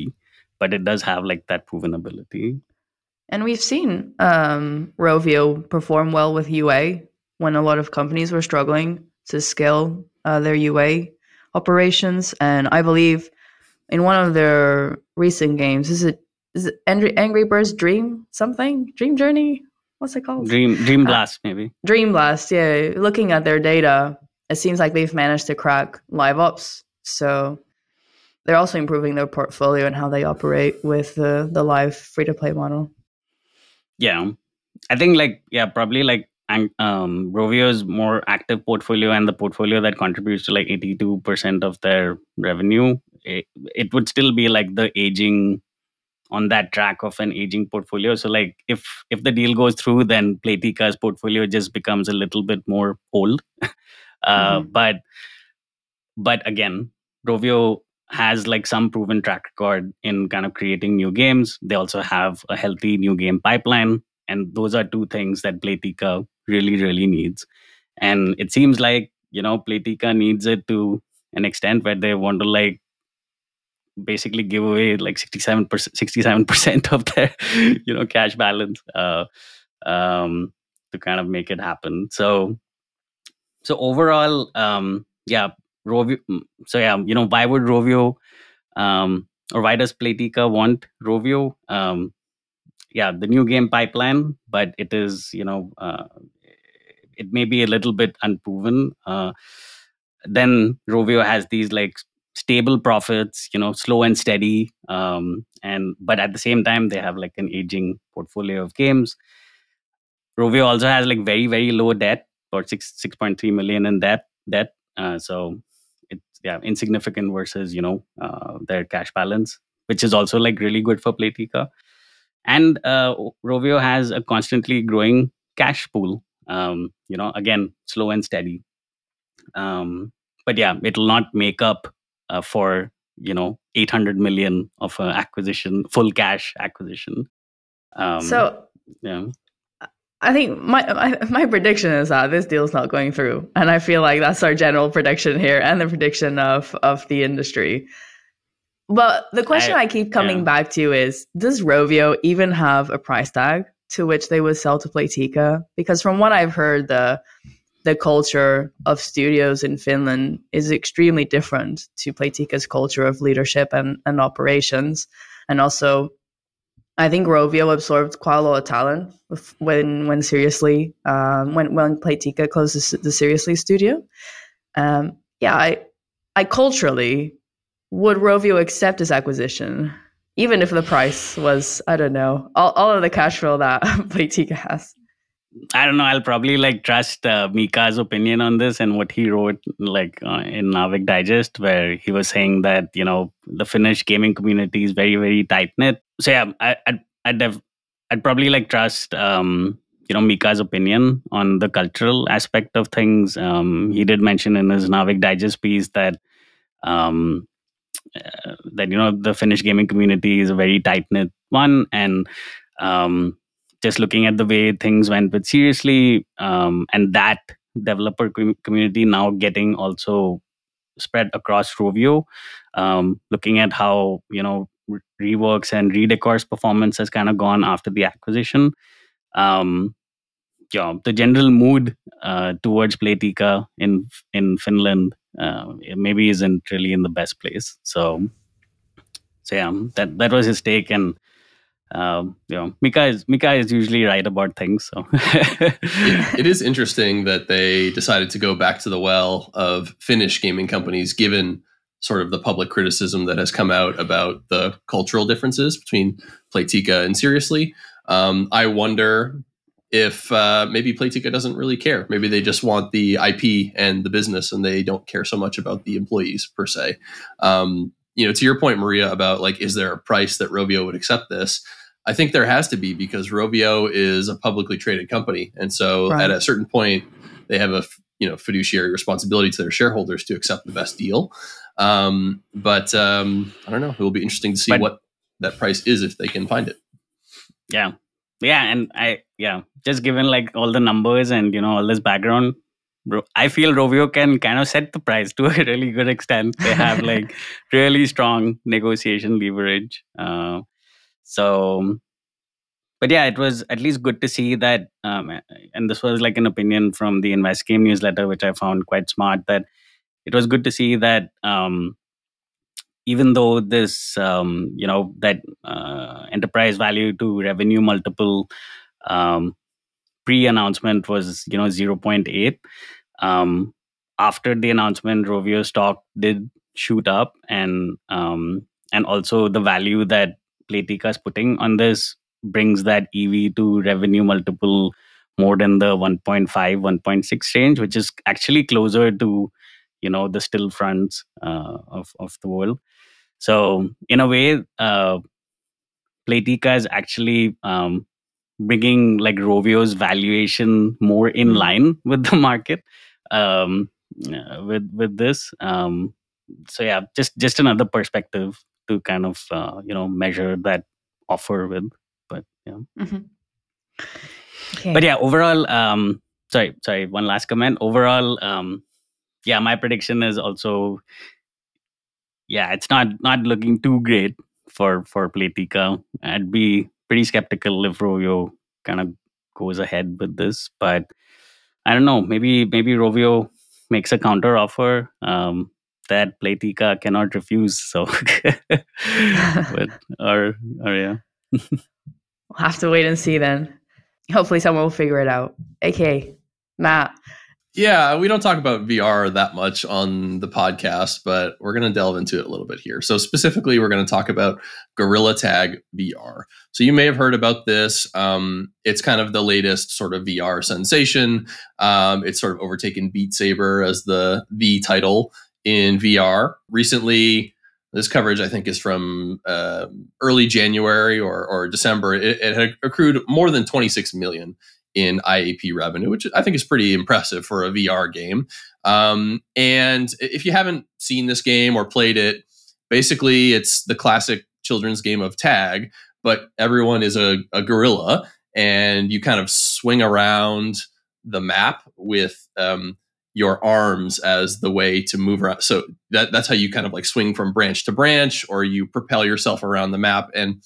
but it does have like that proven ability. And we've seen um, Rovio perform well with UA when a lot of companies were struggling to scale uh, their UA operations. And I believe in one of their recent games, is it is it Angry, Angry Birds Dream something? Dream Journey? What's it called? dream dream Uh, blast maybe Dream Blast, yeah. Looking at their data, it seems like they've managed to crack live ops. So they're also improving their portfolio and how they operate with the, the live free to play model. yeah i think like yeah probably like ang- um rovio's more active portfolio and the portfolio that contributes to like 82% of their revenue it, it would still be like the aging on that track of an aging portfolio. So like if if the deal goes through then playtika's portfolio just becomes a little bit more old. Uh Mhm. but but again rovio has like some proven track record in kind of creating new games. They also have a healthy new game pipeline. And those are two things that playtika really really needs. And it seems like you know playtika needs it to an extent where they want to like basically give away like 67% 67% of their you know cash balance uh, um, to kind of make it happen. So so overall um, yeah rovio mm, so yeah you know why would rovio um, or why does playtika want rovio? Um, yeah the new game pipeline but it is you know uh, it may be a little bit unproven uh, then rovio has these like stable profits you know slow and steady um, and but at the same time they have like an aging portfolio of games. Rovio also has like very very low debt about 6 6.3 million in debt debt uh, so it's yeah insignificant versus you know uh, their cash balance which is also like really good for playtika. And uh, rovio has a constantly growing cash pool um, you know again slow and steady um, but yeah it'll not make up uh, for you know 800 million of uh, acquisition full cash acquisition um, so yeah I think my, my prediction is that this deal is not going through, and I feel like that's our general prediction here, and the prediction of of the industry. But the question I, I keep coming yeah. back to is: Does Rovio even have a price tag to which they would sell to Playtika? Because from what I've heard, the the culture of studios in Finland is extremely different to Playtika's culture of leadership and, and operations. And also, I think Rovio absorbed quite a lot of talent when when seriously um, when when Playtika closed the, Seriously studio. Um, yeah, I I culturally would Rovio accept this acquisition, even if the price was I don't know all, all of the cash flow that Playtika has. I don't know. I'll probably like trust uh, Mika's opinion on this and what he wrote like uh, in Naavik Digest, where he was saying that you know the Finnish gaming community is very very tight knit. So yeah, I, I'd I'd, have, I'd probably like trust um, you know Mika's opinion on the cultural aspect of things. Um, he did mention in his Naavik Digest piece that um, uh, that you know the Finnish gaming community is a very tight knit one. And um, just looking at the way things went with seriously um, and that developer com- community now getting also spread across rovio um, looking at how you know reworks and redecor's performance has kind of gone after the acquisition. Um, yeah, the general mood uh, towards Playtika in in Finland uh, maybe isn't really in the best place. So, so yeah, that that was his take, and um, you know, Mika is Mika is usually right about things. So it, it is interesting that they decided to go back to the well of Finnish gaming companies, given sort of the public criticism that has come out about the cultural differences between Playtika and Seriously. Um, I wonder if uh, maybe Playtika doesn't really care. Maybe they just want the IP and the business, and they don't care so much about the employees per se. Um, you know, to your point, Maria, about like, is there a price that Rovio would accept this? I think there has to be because Rovio is a publicly traded company, and so right. at a certain point, they have a you know fiduciary responsibility to their shareholders to accept the best deal. Um, but um, I don't know. It will be interesting to see but, what that price is if they can find it. Yeah, yeah, and I yeah, just given like all the numbers and you know all this background, I feel Rovio can kind of set the price to a really good extent. They have like really strong negotiation leverage. Uh, so, but yeah, it was at least good to see that. Um, and this was like an opinion from the Invest Game newsletter, which I found quite smart. That it was good to see that um, even though this, um, you know, that uh, enterprise value to revenue multiple um, pre-announcement was, you know, zero point eight um, after the announcement, Rovio stock did shoot up, and um, and also the value that Playtika is putting on this brings that EV to revenue multiple more than the 1.5, 1.6 range, which is actually closer to you know the Stillfronts uh, of of the world. So in a way, uh, Playtika is actually um, bringing like Rovio's valuation more in hmm. line with the market um, uh, with with this. Um, so yeah, just just another perspective to kind of uh, you know measure that offer with. But yeah. Mm-hmm. Okay. But yeah, overall, um, sorry, sorry. One last comment. Overall, um, yeah, my prediction is also yeah, it's not not looking too great for for Playtika. I'd be pretty skeptical if Rovio kind of goes ahead with this, but I don't know. Maybe maybe Rovio makes a counter offer um, that Playtika cannot refuse. So, but or or yeah, we'll have to wait and see then. Hopefully, someone will figure it out. AK Matt, yeah, we don't talk about VR that much on the podcast, but we're going to delve into it a little bit here. So, specifically, we're going to talk about Gorilla Tag VR. So, you may have heard about this. Um, it's kind of the latest sort of VR sensation. Um, it's sort of overtaken Beat Saber as the the title in VR. Recently, this coverage I think is from uh, early January or, or December. It, it had accrued more than 26 million in IAP revenue, which I think is pretty impressive for a VR game. Um, and if you haven't seen this game or played it, basically it's the classic children's game of tag, but everyone is a, a gorilla and you kind of swing around the map with um, your arms as the way to move around. So that, that's how you kind of like swing from branch to branch or you propel yourself around the map. And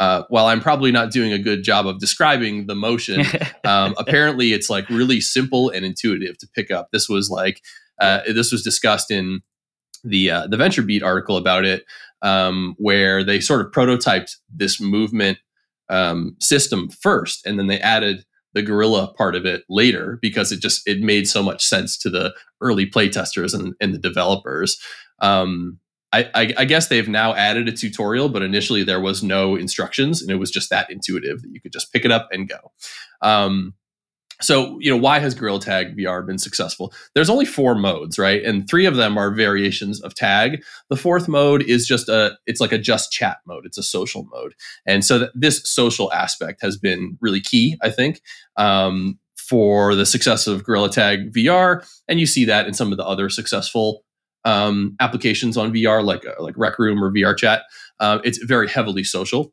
uh, while I'm probably not doing a good job of describing the motion, um, apparently it's like really simple and intuitive to pick up. This was like uh, this was discussed in the uh, the VentureBeat article about it, um, where they sort of prototyped this movement um, system first, and then they added the gorilla part of it later because it just it made so much sense to the early playtesters and, and the developers. Um, I, I, guess they've now added a tutorial, but initially there was no instructions, and it was just that intuitive that you could just pick it up and go. Um, so, you know, why has Gorilla Tag VR been successful? There's only four modes, right? And three of them are variations of tag. The fourth mode is just a, it's like a just chat mode. It's a social mode. And so th- this social aspect has been really key, I think, um, for the success of Gorilla Tag VR. And you see that in some of the other successful um, applications on VR, like uh, like Rec Room or VR Chat. Uh, it's very heavily social.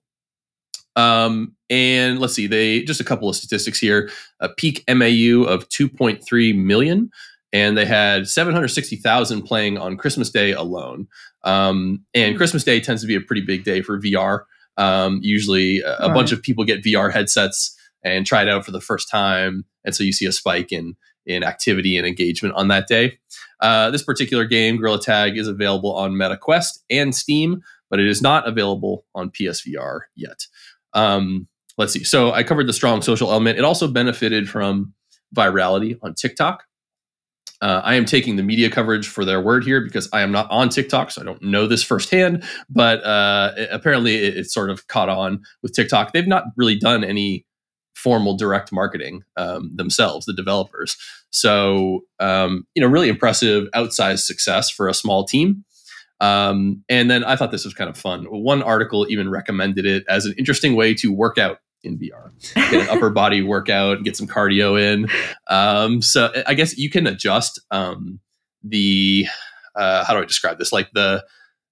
Um, and let's see, they just a couple of statistics here: a peak MAU of 2.3 million, and they had 760,000 playing on Christmas Day alone. Um, and hmm. Christmas Day tends to be a pretty big day for VR. Um, usually, a, a bunch of people get VR headsets and try it out for the first time, and so you see a spike in in activity and engagement on that day. Uh, this particular game, Gorilla Tag, is available on MetaQuest and Steam, but it is not available on PSVR yet. Um, let's see. So I covered the strong social element. It also benefited from virality on TikTok. Uh, I am taking the media coverage for their word here because I am not on TikTok, so I don't know this firsthand. But uh, it, apparently, it, it, sort of caught on with TikTok. They've not really done any formal direct marketing um, themselves, the developers. So, um, you know, really impressive outsized success for a small team. Um, and then I thought this was kind of fun. One article even recommended it as an interesting way to work out in VR, get an upper body workout, get some cardio in. Um, so I guess you can adjust um, the uh, how do I describe this? Like the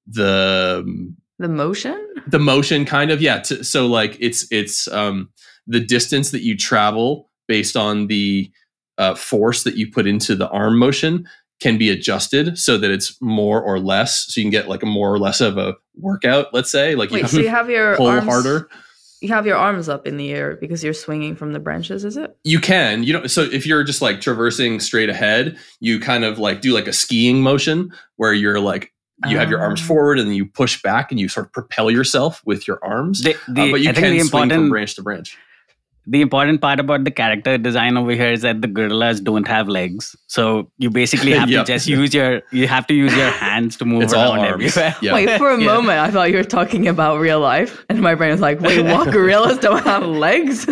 the the motion, the motion, kind of yeah. To, so like it's it's um, the distance that you travel based on the uh, force that you put into the arm motion can be adjusted so that it's more or less so you can get like a more or less of a workout let's say like Wait, you have so you have your pull arms, harder. you have your arms up in the air because you're swinging from the branches is it? You can. You know so if you're just like traversing straight ahead you kind of like do like a skiing motion where you're like you have your arms ah. forward and you push back and you sort of propel yourself with your arms. The, the, uh, but you I can swing from branch to branch the important part about the character design over here is that the gorillas don't have legs. So you basically have yep. to just use your you have to use your hands to move it's around everywhere. Yep. wait for a yeah. moment i thought you were talking about real life and my brain was like wait what? Gorillas don't have legs?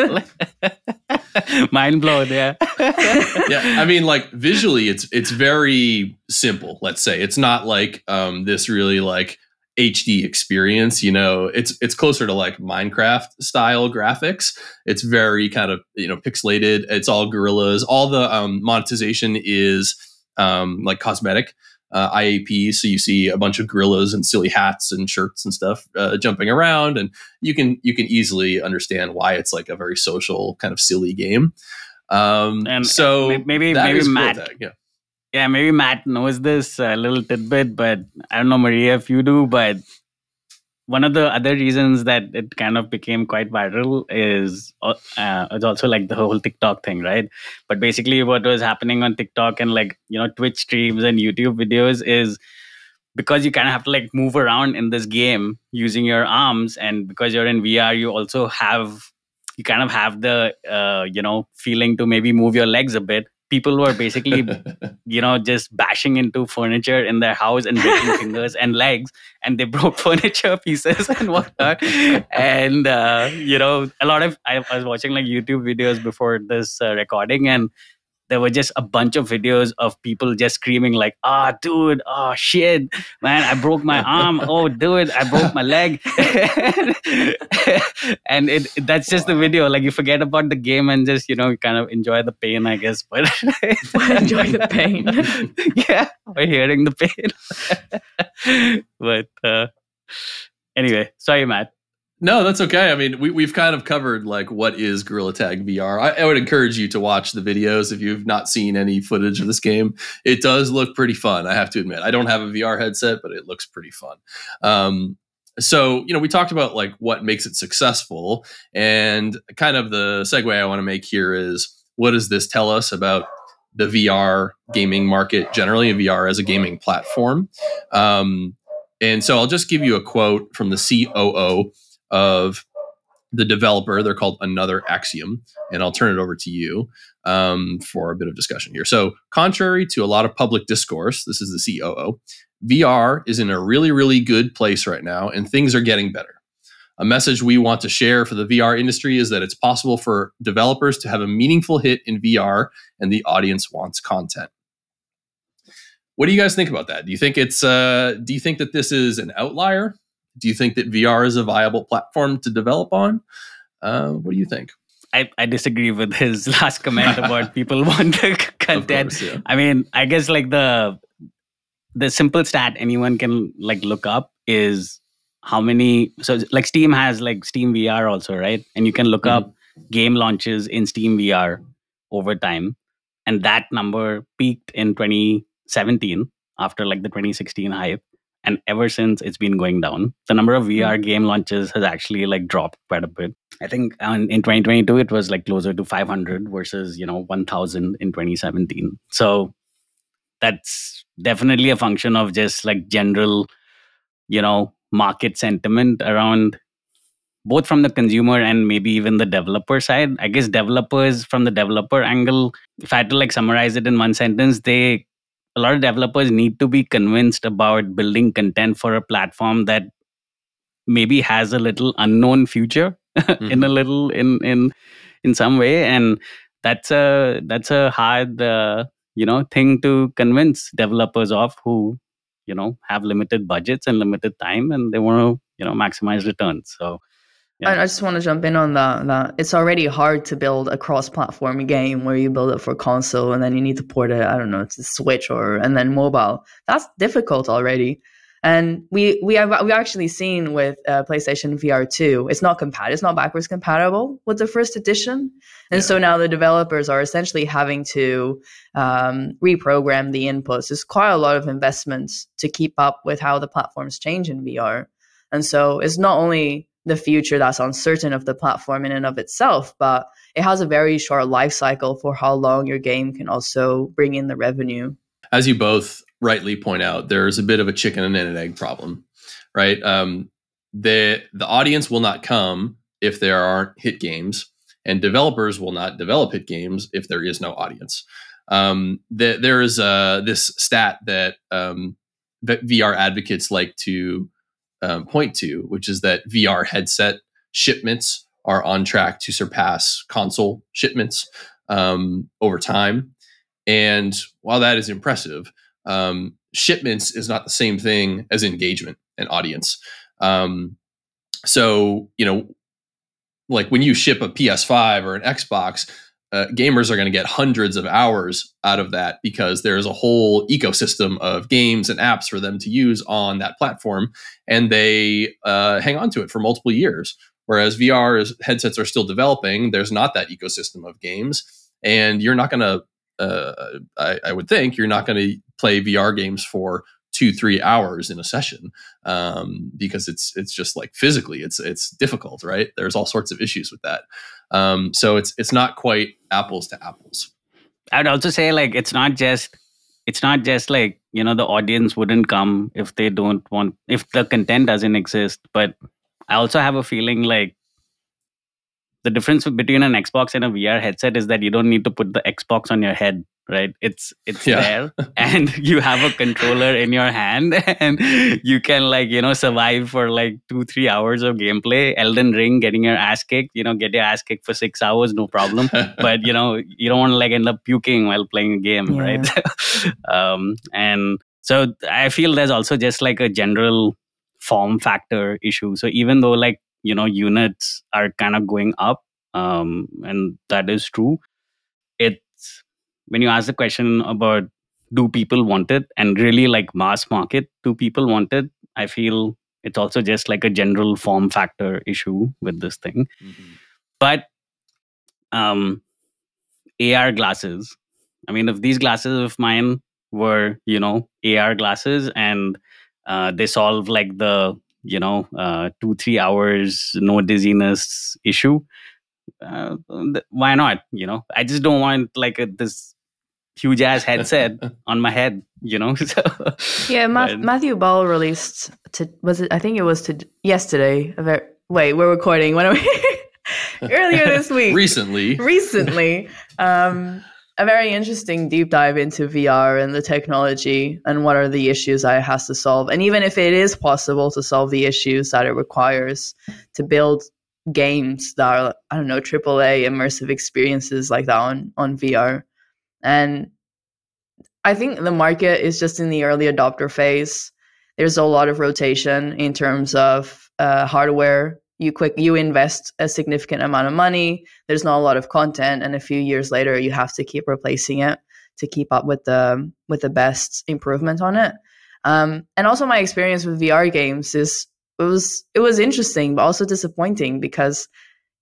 Mind blown yeah. Yeah i mean like visually it's it's very simple let's say. It's not like um this really like HD experience. You know, it's it's closer to like Minecraft style graphics. It's very kind of you know pixelated. It's all gorillas. All the um, monetization is um, like cosmetic. Uh, IAP, so you see a bunch of gorillas and silly hats and shirts and stuff uh, jumping around, and you can you can easily understand why it's like a very social kind of silly game. Um, and so maybe maybe Matt, yeah Yeah, maybe Matt knows this uh, little tidbit, but I don't know, Maria, if you do. But one of the other reasons that it kind of became quite viral is uh, it's also like the whole TikTok thing, right? But basically, what was happening on TikTok and like you know Twitch streams and YouTube videos is because you kind of have to like move around in this game using your arms, and because you're in VR, you also have you kind of have the uh, you know feeling to maybe move your legs a bit people were basically you know just bashing into furniture in their house and breaking fingers and legs and they broke furniture pieces and whatnot. And uh, you know a lot of I, I, was watching like youtube videos before this uh, recording and there were just a bunch of videos of people just screaming like ah oh, dude oh shit man i broke my arm. Oh dude i broke my leg. And it that's just wow. the video. Like you forget about the game and just you know kind of enjoy the pain i guess. But enjoy the pain. Yeah we're hearing the pain. But uh anyway sorry matt no, that's okay. I mean, we, we've kind of covered like what is Gorilla Tag VR. I, I, would encourage you to watch the videos if you've not seen any footage of this game. It does look pretty fun, I have to admit. I don't have a VR headset, but it looks pretty fun. Um, so, you know, we talked about like what makes it successful. And kind of the segue I want to make here is what does this tell us about the VR gaming market generally, and VR as a gaming platform? Um, and so I'll just give you a quote from the COO of the developer. They're called Another Axiom, and I'll turn it over to you um, for a bit of discussion here. So, contrary to a lot of public discourse, this is the COO. VR is in a really, really good place right now, and things are getting better. A message we want to share for the VR industry is that it's possible for developers to have a meaningful hit in VR, and the audience wants content. What do you guys think about that? Do you think it's uh, do you think that this is an outlier do you think that VR is a viable platform to develop on? Uh, what do you think? I, I disagree with his last comment about people want the content. Course, yeah. I mean, I guess like the the simple stat anyone can like look up is how many so like Steam has like Steam VR also, right? And you can look mm-hmm. up game launches in Steam VR over time. And that number peaked in 2017 after like the 2016 hype and ever since it's been going down the number of vr hmm. game launches has actually like dropped quite a bit. I think in 2022 it was like closer to 500 versus you know 1000 in 2017 so that's definitely a function of just like general you know market sentiment around both from the consumer and maybe even the developer side. I guess developers from the developer angle if i had to like summarize it in one sentence they a lot of developers need to be convinced about building content for a platform that maybe has a little unknown future mm-hmm. in a mm-hmm. little in in in some way and that's a that's a hard uh, you know thing to convince developers of who you know have limited budgets and limited time and they want to you know maximize returns so yeah. I, just want to jump in on that. That it's already hard to build a cross-platform game where you build it for console and then you need to port it. I don't know to Switch or and then mobile. That's difficult already. And we we have we actually seen with uh, PlayStation VR two, it's not compatible. It's not backwards compatible with the first edition, and yeah. so now the developers are essentially having to um, reprogram the inputs. There's quite a lot of investments to keep up with how the platforms change in VR, and so it's not only the future that's uncertain of the platform in and of itself, but it has a very short life cycle for how long your game can also bring in the revenue. As you both rightly point out, there's a bit of a chicken and an egg problem, right? Um, the the audience will not come if there aren't hit games, and developers will not develop hit games if there is no audience. Um, the, there is uh, this stat that um, VR advocates like to um, point to, which is that VR headset shipments are on track to surpass console shipments um, over time. And while that is impressive, um, shipments is not the same thing as engagement and audience. Um, so, you know, like when you ship a PS5 or an Xbox, uh, gamers are going to get hundreds of hours out of that because there's a whole ecosystem of games and apps for them to use on that platform, and they uh, hang on to it for multiple years. Whereas VR is, headsets are still developing, there's not that ecosystem of games, and you're not going to uh, I, I, would think you're not going to play VR games for two three hours in a session um, because it's it's just like physically it's it's difficult right there's all sorts of issues with that um, so it's it's not quite apples to apples. I'd also say like it's not just it's not just like you know the audience wouldn't come if they don't want if the content doesn't exist. But i also have a feeling like the difference between an xbox and a vr headset is that you don't need to put the xbox on your head right? It's it's yeah. there and you have a controller in your hand and you can like you know survive for like two three hours of gameplay. Elden ring getting your ass kicked you know get your ass kicked for six hours no problem. But you know you don't want to like end up puking while playing a game yeah. right? Um and so i feel there's also just like a general form factor issue. So even though like you know units are kind of going up um and that is true it when you ask the question about do people want it and really like mass market do people want it? I feel it's also just like a general form factor issue with this thing. Mm-hmm. but um ar glasses i mean if these glasses of mine were you know ar glasses and uh, they solve like the you know uh, two three hours no dizziness issue uh, why not you know? I just don't want like a, this huge ass headset on my head, you know. so, yeah, Ma- but, Matthew Ball released to was it? I think it was to yesterday. A very, wait, we're recording. When are we? earlier this week, recently, recently, um, a very interesting deep dive into VR and the technology and what are the issues that it has to solve, and even if it is possible to solve the issues that it requires to build games that are I don't know AAA immersive experiences like that on on VR and I think the market is just in the early adopter phase. There's a lot of rotation in terms of uh, hardware. You quick you invest a significant amount of money. There's not a lot of content, and a few years later, you have to keep replacing it to keep up with the with the best improvement on it. Um, and also, my experience with VR games is it was it was interesting, but also disappointing because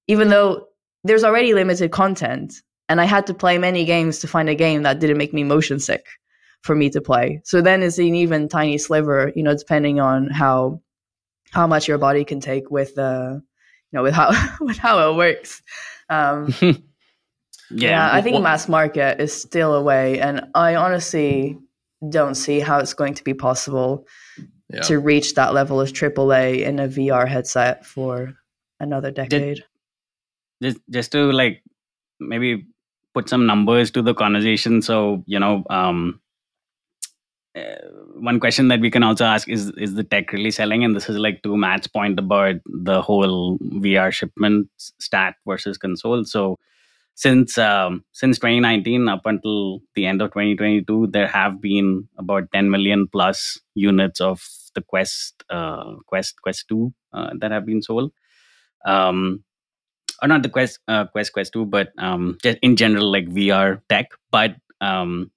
even though there's already limited content, and I had to play many games to find a game that didn't make me motion sick for me to play. So then it's an even tiny sliver, you know, depending on how how much your body can take with uh you know with how with how it works. Um yeah. yeah, I think well, mass market is still a way and I honestly don't see how it's going to be possible yeah. to reach that level of AAA in a VR headset for another decade. Just, just to like maybe put some numbers to the conversation. So, you know, um, uh, one question that we can also ask is is the tech really selling? And this is like to Matt's point about the whole VR shipment stat versus console. So since um, since 2019 up until the end of 2022 there have been about 10 million plus units of the quest uh, quest quest 2 uh, that have been sold. Um, or not the quest uh, quest quest 2 but um just in general like vr tech but um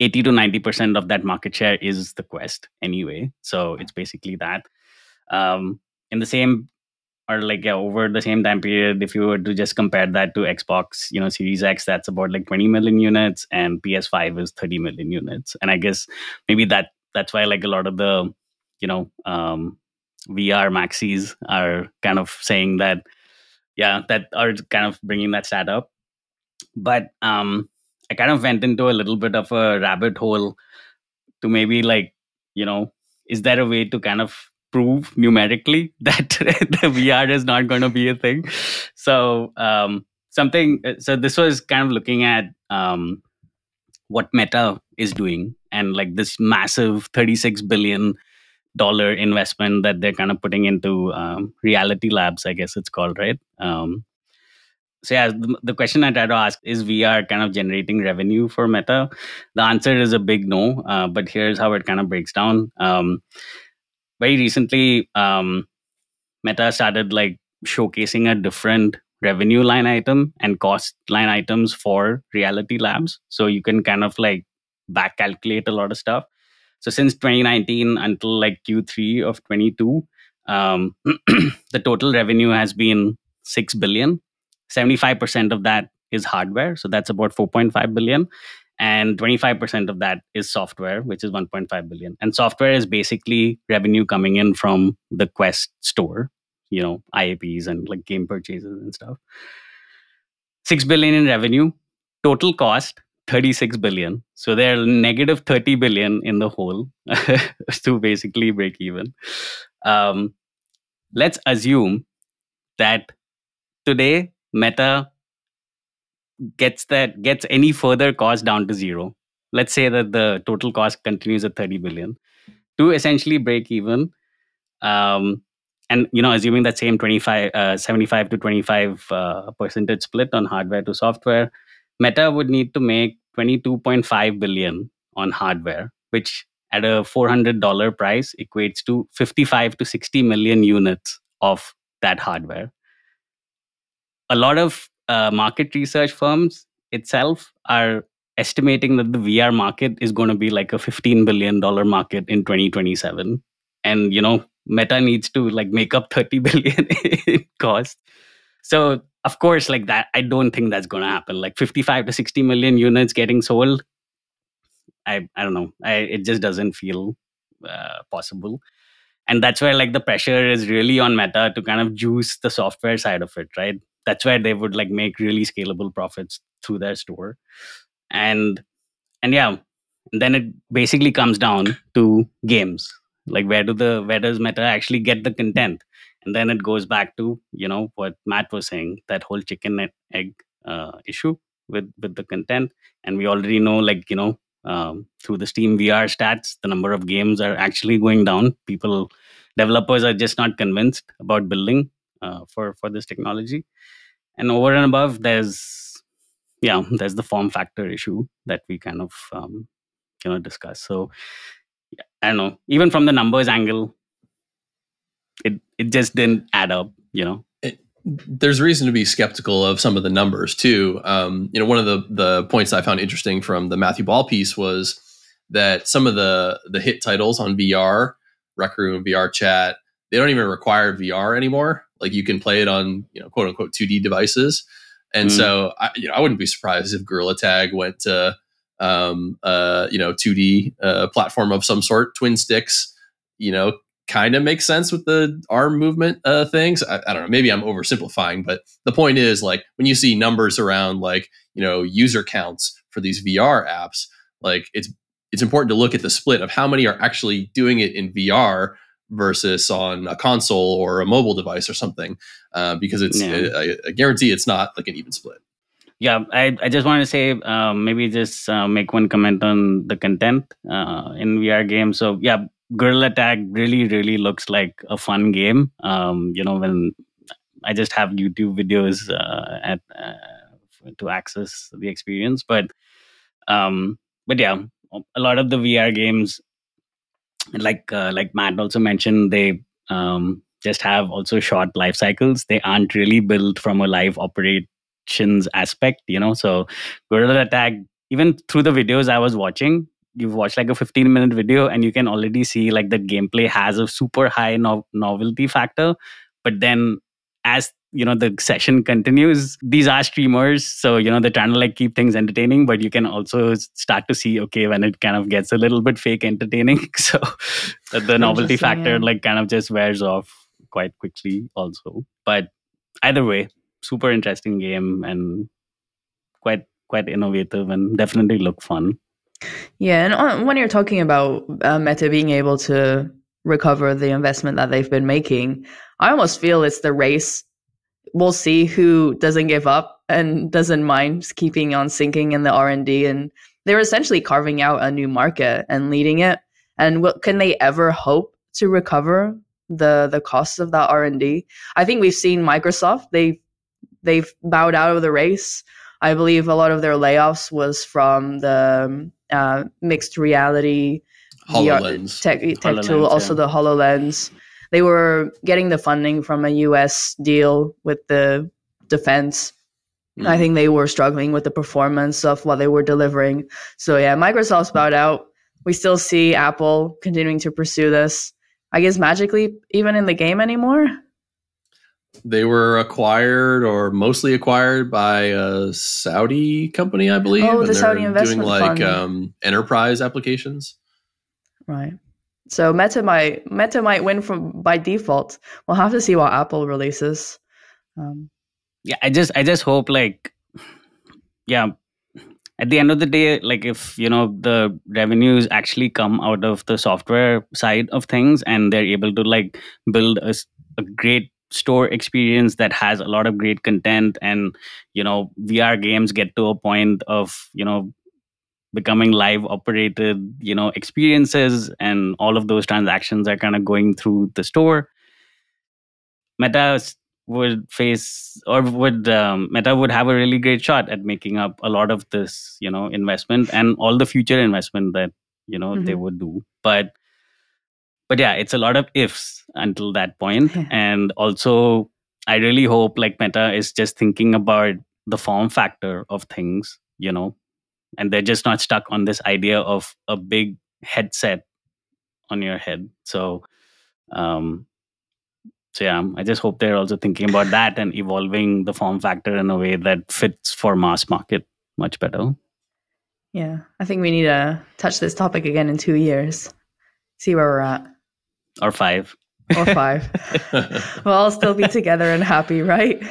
80 to 90 percent of that market share is the quest anyway. So it's basically that. Um in the same or like yeah, over the same time period if you were to just compare that to xbox you know series x that's about like 20 million units and ps5 is 30 million units. And i guess maybe that that's why like a lot of the you know um vr maxis are kind of saying that yeah that are kind of bringing that stat up. But um i kind of went into a little bit of a rabbit hole to maybe like you know is there a way to kind of prove numerically that the vr is not going to be a thing? So um something uh, so this was kind of looking at um what meta is doing and like this massive 36 billion dollar investment that they're kind of putting into um, reality labs i guess it's called right? Um, so yeah the, question i try to ask is vr kind of generating revenue for meta. The answer is a big no uh, but here's how it kind of breaks down. Um, very recently um, meta started like showcasing a different revenue line item and cost line items for reality labs. So you can kind of like back calculate a lot of stuff so since 2019 until like Q3 of 22, um, the total revenue has been six billion. 75% of that is hardware. So that's about 4.5 billion. And 25% of that is software, which is 1.5 billion. And software is basically revenue coming in from the Quest store, you know, IAPs and like game purchases and stuff. 6 billion in revenue, total cost 36 billion. So they're negative 30 billion in the whole to basically break even. Um, let's assume that today Meta gets that gets any further cost down to zero. Let's say that the total cost continues at 30 billion to essentially break even. Um, and you know, assuming that same 25, uh, 75 to 25 uh, percentage split on hardware to software, Meta would need to make 22.5 billion on hardware, which at a $400 price equates to 55 to 60 million units of that hardware. A lot of uh, market research firms itself are estimating that the VR market is going to be like a 15 billion dollar market in 2027 and you know meta needs to like make up 30 billion in cost so of course like that i don't think that's going to happen. Like 55 to 60 million units getting sold i i don't know. I, it just doesn't feel uh, possible. And that's where like the pressure is really on meta to kind of juice the software side of it right? That's where they would like make really scalable profits through their store. And and yeah then it basically comes down to games. Like where do the where does meta actually get the content and then it goes back to you know what matt was saying that whole chicken and egg uh, issue with with the content. And we already know like you know um, through the steam vr stats the number of games are actually going down. People developers are just not convinced about building uh, for for this technology. And over and above there's yeah there's the form factor issue that we kind of um, you know discuss. So i don't know. Even from the numbers angle it it just didn't add up you know? It, there's reason to be skeptical of some of the numbers too. Um, you know one of the the points i found interesting from the matthew ball piece was that some of the the hit titles on vr rec room vr chat they don't even require vr anymore. Like you can play it on you know quote unquote 2d devices. And mm. so I, you know i wouldn't be surprised if gorilla tag went to um, uh, you know 2d uh, platform of some sort twin sticks you know kind of makes sense with the arm movement uh, things. I, I don't know maybe i'm oversimplifying but the point is like when you see numbers around like you know user counts for these vr apps like it's it's important to look at the split of how many are actually doing it in vr versus on a console or a mobile device or something uh, because it's yeah. I, I, guarantee it's not like an even split. Yeah i, I just wanted to say um, maybe just uh, make one comment on the content uh, in vr games. So yeah gorilla tag really really looks like a fun game um, you know when i just have youtube videos uh, at uh, to access the experience but um, but yeah a lot of the vr games like uh, like Matt also mentioned, they um, just have also short life cycles. They aren't really built from a live operations aspect, you know. So Gorilla Tag, even through the videos I was watching, you've watched like a 15 minute video and you can already see like the gameplay has a super high no- novelty factor. But then as you know the session continues these are streamers so you know they're trying to like keep things entertaining but you can also start to see okay when it kind of gets a little bit fake entertaining so the novelty factor yeah. like kind of just wears off quite quickly also but either way super interesting game and quite quite innovative and definitely look fun yeah and when you're talking about uh, meta being able to recover the investment that they've been making i almost feel it's the race. We'll see who doesn't give up and doesn't mind keeping on sinking in the R&D and they're essentially carving out a new market and leading it. And what can they ever hope to recover the the costs of that R&D I think we've seen Microsoft they they've bowed out of the race. I believe a lot of their layoffs was from the uh, mixed reality HoloLens. VR, tech, tech HoloLens, tool, also the HoloLens they were getting the funding from a US deal with the defense. Mm. I think they were struggling with the performance of what they were delivering. So yeah, Microsoft's bowed out. We still see Apple continuing to pursue this. I guess Magic Leap even in the game anymore. They were acquired or mostly acquired by a Saudi company, I believe. Oh, the and Saudi they're investment doing like fund. um, enterprise applications. Right. So Meta might Meta might win from by default. We'll have to see what Apple releases. Um, yeah i just i just hope like yeah at the end of the day like if you know the revenues actually come out of the software side of things and they're able to like build a great store experience that has a lot of great content and you know vr games get to a point of you know becoming live operated you know experiences and all of those transactions are kind of going through the store meta would face or would um, meta would have a really great shot at making up a lot of this you know investment and all the future investment that you know they Mhm. would do but but yeah it's a lot of ifs until that point. And also i really hope like meta is just thinking about the form factor of things you know? And they're just not stuck on this idea of a big headset on your head. So um so yeah i just hope they're also thinking about that and evolving the form factor in a way that fits for mass market much better. Yeah, I think we need to touch this topic again in two years. See where we're at, or five or five. we'll all still be together and happy, right?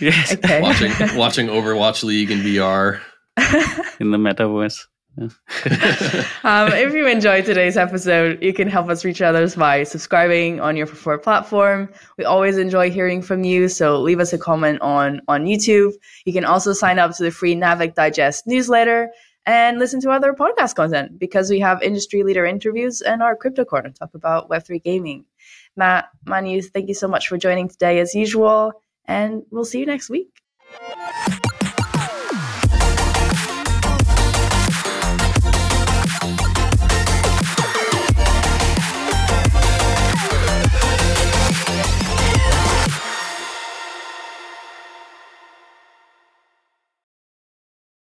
yes Okay. watching watching Overwatch League in VR. in the metaverse um, if you enjoyed today's episode, you can help us reach others by subscribing on your preferred platform. We always enjoy hearing from you, so leave us a comment on on YouTube. You can also sign up to the free Naavik Digest newsletter and listen to other podcast content because we have industry leader interviews and our crypto corner talk about Web3 gaming. Matt, Manu, thank you so much for joining today as usual, and we'll see you next week.